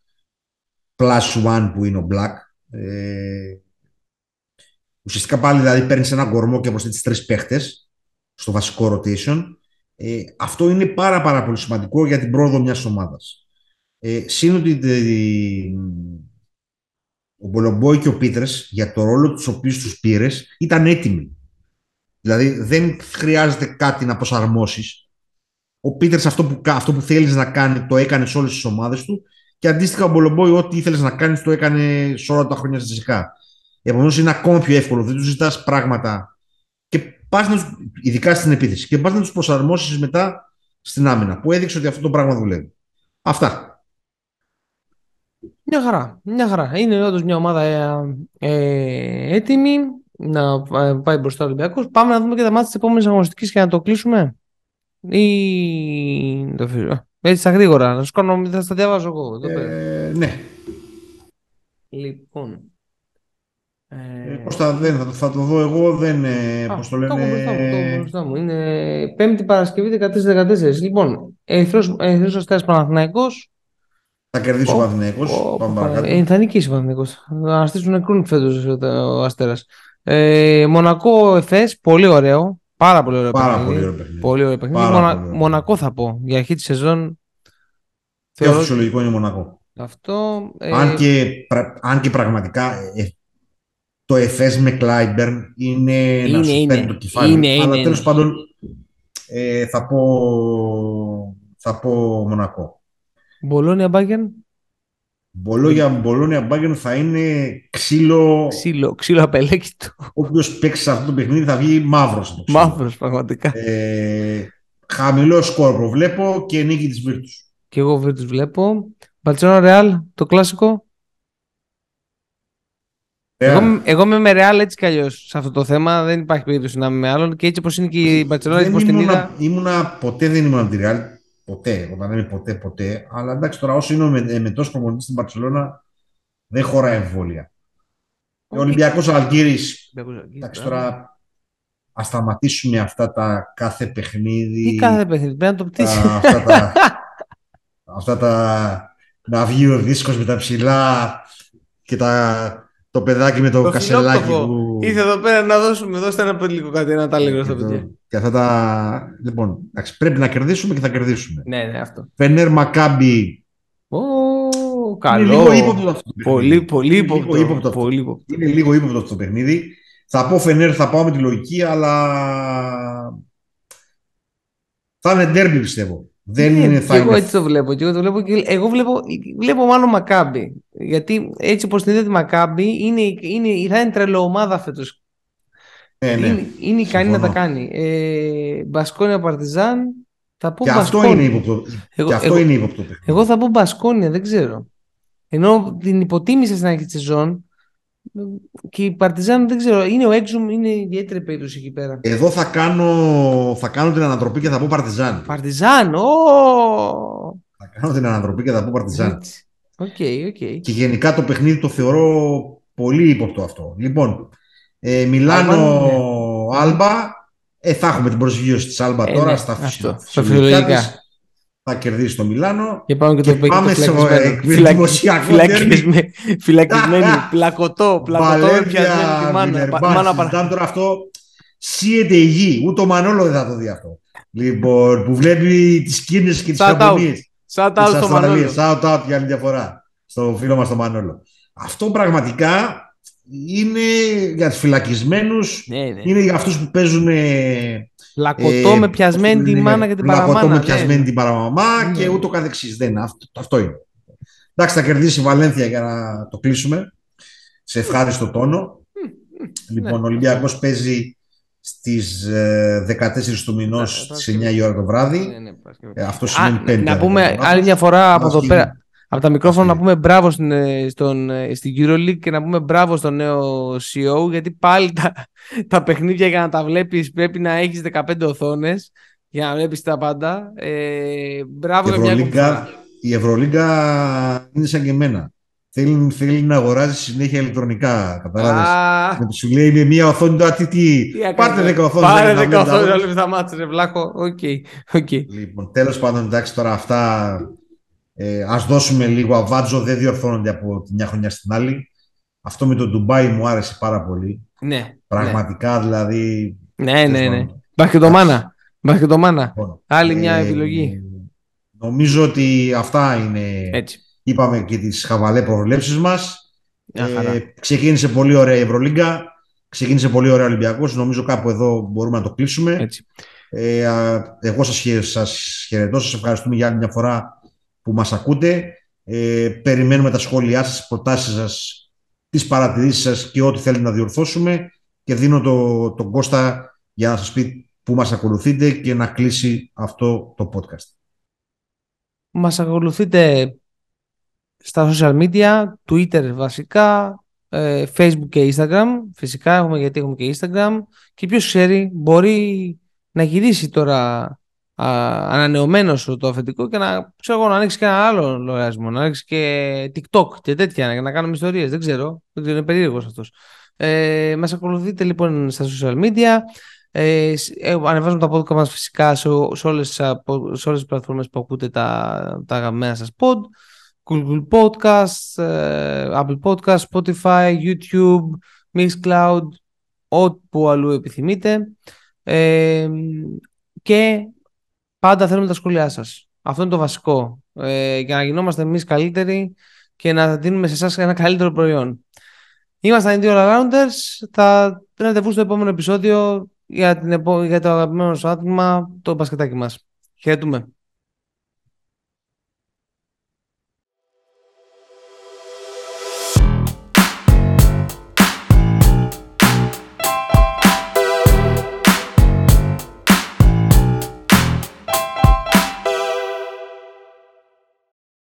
plus one που είναι ο Black. Ε, ουσιαστικά πάλι δηλαδή παίρνεις ένα κορμό και προσθέτεις τρεις παίχτες στο βασικό rotation. Ε, αυτό είναι πάρα πάρα πολύ σημαντικό για την πρόοδο μιας ομάδας. Ε, Συν ότι ε, ο Μπολομπόη και ο Πίτρε για το ρόλο τους οποίους τους πήρες ήταν έτοιμοι. Δηλαδή δεν χρειάζεται κάτι να προσαρμόσεις. Ο Πίτερ αυτό που, αυτό που θέλεις να κάνει το έκανε σε όλες τις ομάδες του και αντίστοιχα ο Μπολομπόη, ό,τι ήθελες να κάνεις, το έκανε σε όλα τα χρόνια στη ΣΥΚΑ. Επομένως είναι ακόμα πιο εύκολο. Δεν τους ζητάς πράγματα. Και πας να τους, ειδικά στην επίθεση. Και πας να τους προσαρμόσεις μετά στην άμυνα. Που έδειξε ότι αυτό το πράγμα δουλεύει. Αυτά. Μια χαρά. Μια χαρά. Είναι όντως μια ομάδα ε, ε, έτοιμη να ε, πάει μπροστά ο Ολυμπιακός. Πάμε να δούμε και τα μάτια της επόμενης αγωνιστικής και να το κλείσουμε. Ή. Το αφήσω. Έτσι στα γρήγορα. Να σου κάνω, θα στα διαβάζω εγώ. Εδώ πέρα. Ε, ναι. Λοιπόν. Ε, πώς θα, δεν, θα, θα το δω εγώ, δεν. Ε, Α, πώς το το έχω λένε. μπροστά μου, το έχω μπροστά μου. Είναι Πέμπτη Παρασκευή 14-14. Λοιπόν, Ερυθρός Ερυθρός Αστέρας Παναθηναϊκός. Θα κερδίσει ο Ω, Παναθηναϊκός. Ω, Πάμε πα- παρακάτω. ε, Θα νικήσει ο Παναθηναϊκός. Θα στήσουν νεκρούν φέτος ο ο Αστέρας. Ε, Μονακό Εφές, πολύ ωραίο. Πάρα πολύ ωραίο Πάρα παιχνίδι. πολύ ωραίο παιχνίδι. Πολύ ωραίο παιχνίδι. Πάρα Μονα- πολύ ωραίο. Μονακό θα πω. Για αρχή της σεζόν. Πιο θεωρώ φυσιολογικό είναι Μονακό. αυτό. ε, αν, και, πρα- αν και πραγματικά ε, το ΕΦΕΣ με Κλάιμπερν είναι, Είναι, να σου είναι. παίρνει το κεφάλι. Είναι, αλλά είναι, τέλος είναι. πάντων ε, θα, πω, θα πω Μονακό. Μπολόνια Μπάγκεν; Μπολόγια, Μπολόνια Μπάγκεν θα είναι ξύλο. Ξύλο, ξύλο απελέκητο. Όποιο παίξει σε αυτό το παιχνίδι θα βγει μαύρος. Μαύρος πραγματικά. Ε, χαμηλό σκορ προβλέπω και νίκη της Βίρτους. Και εγώ δεν τους βλέπω. Μπαρτσελόνα Ρεάλ, το κλασικό. Εγώ, εγώ είμαι με Ρεάλ έτσι κι αλλιώς σε αυτό το θέμα. Δεν υπάρχει περίπτωση να είμαι με άλλον. Και έτσι όπως είναι και η Μπαρσελόνα, έτσι δεν όπως την είδα. ήμουνα, ήμουνα, ποτέ δεν ήμουν από τη Real. Ποτέ. Όταν λέμε ποτέ, ποτέ. Αλλά εντάξει, τώρα όσο είναι ο με, με τόσο προπονητή στην Παρσελόνα, δεν χωράει εμβόλια. Ο Ολυμπιακός Αλγύρης. Εντάξει, τώρα ας σταματήσουμε αυτά τα κάθε παιχνίδι. Τι κάθε παιχνίδι, πρέπει να το πτήσεις. τα, αυτά, τα, αυτά τα. Να βγει ο δίσκος με τα ψηλά και τα, το παιδάκι με το, Το κασελάκι φιλόκτοπο. που... Ήρθε εδώ πέρα να δώσουμε, δώστε ένα λίγο κάτι, ένα τάλιγκρο στα και, το- παιδιά. και αυτά τα... Λοιπόν, εντάξει, πρέπει να κερδίσουμε και θα κερδίσουμε. Ναι, ναι, αυτό. Φενέρ Μακάμπι. Ω, Είναι καλό. λίγο ύποπτο αυτό. το Πολύ, παιχνίδι. πολύ Είναι λίγο ύποπτο. ύποπτο αυτό. Πολύ ύποπτο. Είναι λίγο ύποπτο αυτό το παιχνίδι. Θα πω Φενέρ, θα πάω με τη λογική, αλλά θα είναι ντέρμπι πιστεύω. Δεν Ναι, είναι, και θα εγώ είναι έτσι το βλέπω. Και εγώ το βλέπω, και εγώ βλέπω, βλέπω μάλλον Μακάμπι. Γιατί έτσι όπως την είδα τη Μακάμπι, είναι, είναι, θα είναι τρελό ομάδα φέτος. ναι, ναι. Είναι, είναι ικανή να Συμφωνώ. τα κάνει. Ε, Μπασκόνια Παρτιζάν. Θα πω Και αυτό Μπασκόνια. είναι ύποπτο. Εγώ- και αυτό εγώ- είναι ύποπτο παιχνίδι. Εγώ θα πω Μπασκόνια, δεν ξέρω. Ενώ την υποτίμησε στην αρχή της σεζόν και η Παρτιζάν δεν ξέρω, είναι ο Έξουμ, είναι ιδιαίτερη περίπτωση εκεί πέρα. Εδώ θα κάνω, θα κάνω την ανατροπή και θα πω Παρτιζάν. Παρτιζάν, ω! Θα κάνω την ανατροπή και θα πω Παρτιζάν. OK, okay, okay. Και γενικά το παιχνίδι το θεωρώ πολύ ύποπτο αυτό. Λοιπόν, ε, Μιλάνο ναι. Άλμπα, ε, θα έχουμε την προσγείωση της Άλμπα ε, τώρα ναι, στα φυσιολογικά θα κερδίσει το Μιλάνο. Και πάμε και, το πάμε σε Φυλακισμένη, πλακωτό, πλακωτό, πιασμένη τη μάνα. τώρα αυτό, σύεται η γη. Ούτε ο Μανόλο δεν θα το δει αυτό. Λοιπόν, που βλέπει τις κίνησει και τις καμπονίε. Shout out στο Μανόλο. Shout out για άλλη διαφορά στο φίλο μας τον Μανόλο. Αυτό πραγματικά είναι για τους φυλακισμένους, ναι, ναι. είναι για αυτούς που παίζουν Λακωτό με πιασμένη τη μάνα και την παραμάνα. Λακωτό με πιασμένη την παραμαμά ναι. και ούτω καθεξής. Δεν είναι. Αυτό, αυτό είναι. Εντάξει, θα κερδίσει η Βαλένθια για να το κλείσουμε. Σε ευχάριστο τόνο. λοιπόν, ο Ολυμπιακός παίζει στις 14 του μηνός στις 9 η ώρα το βράδυ. Ε, αυτό σημαίνει 5. Να πούμε άλλη μια φορά από εδώ πέρα από τα μικρόφωνα να πούμε μπράβο στην, ε, στον, ε, στην EuroLeague και να πούμε μπράβο στον νέο CEO γιατί πάλι τα, τα παιχνίδια για να τα βλέπεις πρέπει να έχεις 15 οθόνες για να βλέπεις τα πάντα. Ε, μπράβο για μια Η Ευρωλίγκα είναι σαν και εμένα. Θέλει, θέλει να αγοράζει συνέχεια ηλεκτρονικά. Καταλάβει. Σου λέει με μία οθόνη τώρα τι. τι πάρτε 10 οθόνες. Πάρτε 10 οθόνες. Όλοι θα μάτσε, βλάχο. OK. Okay. Λοιπόν, τέλος πάντων, εντάξει τώρα αυτά ε, ας δώσουμε λίγο αβάντζο, δεν διορθώνονται από τη μια χρονιά στην άλλη. Αυτό με το Ντουμπάι μου άρεσε πάρα πολύ. Ναι. Πραγματικά ναι. δηλαδή. Ναι, ναι, ναι. Μπασκετομάνα. Μπασκετομάνα. Λοιπόν, Άλλη μια ε, επιλογή. Νομίζω ότι αυτά είναι. Έτσι. Είπαμε και τις χαβαλέ προβλέψεις μας. Ε, ξεκίνησε πολύ ωραία η Ευρωλίγκα. Ξεκίνησε πολύ ωραία ο Ολυμπιακός. Νομίζω κάπου εδώ μπορούμε να το κλείσουμε. Έτσι. Ε, εγώ σας, σας χαιρετώ. Σας ευχαριστούμε για άλλη μια φορά που μας ακούτε. Ε, περιμένουμε τα σχόλιά σας, τις προτάσεις σας, τις παρατηρήσεις σας και ό,τι θέλετε να διορθώσουμε και δίνω το, τον Κώστα για να σας πει που μας ακολουθείτε και να κλείσει αυτό το podcast. Μας ακολουθείτε στα social media, Twitter βασικά, ε, Facebook και Instagram. Φυσικά έχουμε γιατί έχουμε και Instagram. Και ποιος ξέρει, μπορεί να γυρίσει τώρα ανανεωμένος το αφεντικό και να, ξέρω, να ανοίξει και ένα άλλο λογαριασμό, να ανοίξει και TikTok και τέτοια, να, να κάνουμε ιστορίες. Δεν ξέρω. Δεν ξέρω, είναι περίεργος αυτός. Ε, μας ακολουθείτε λοιπόν στα social media. Ε, ε, ανεβάζουμε τα podcast μας φυσικά σε, σε, όλες, σε όλες τις πλατφόρμες που ακούτε τα, τα αγαπημένα σας pod. Google Podcast, ε, Apple Podcast, Spotify, YouTube, Mixcloud, όπου αλλού επιθυμείτε. Ε, και Πάντα θέλουμε τα σχόλιά σας. Αυτό είναι το βασικό. Ε, για να γινόμαστε εμείς καλύτεροι και να δίνουμε σε εσάς ένα καλύτερο προϊόν. Είμαστε οι δύο All-Rounders. Θα ραντεβού στο επόμενο επεισόδιο για, την, για το αγαπημένο σου άτομα, το μπασκετάκι μας. Χαιρετούμε.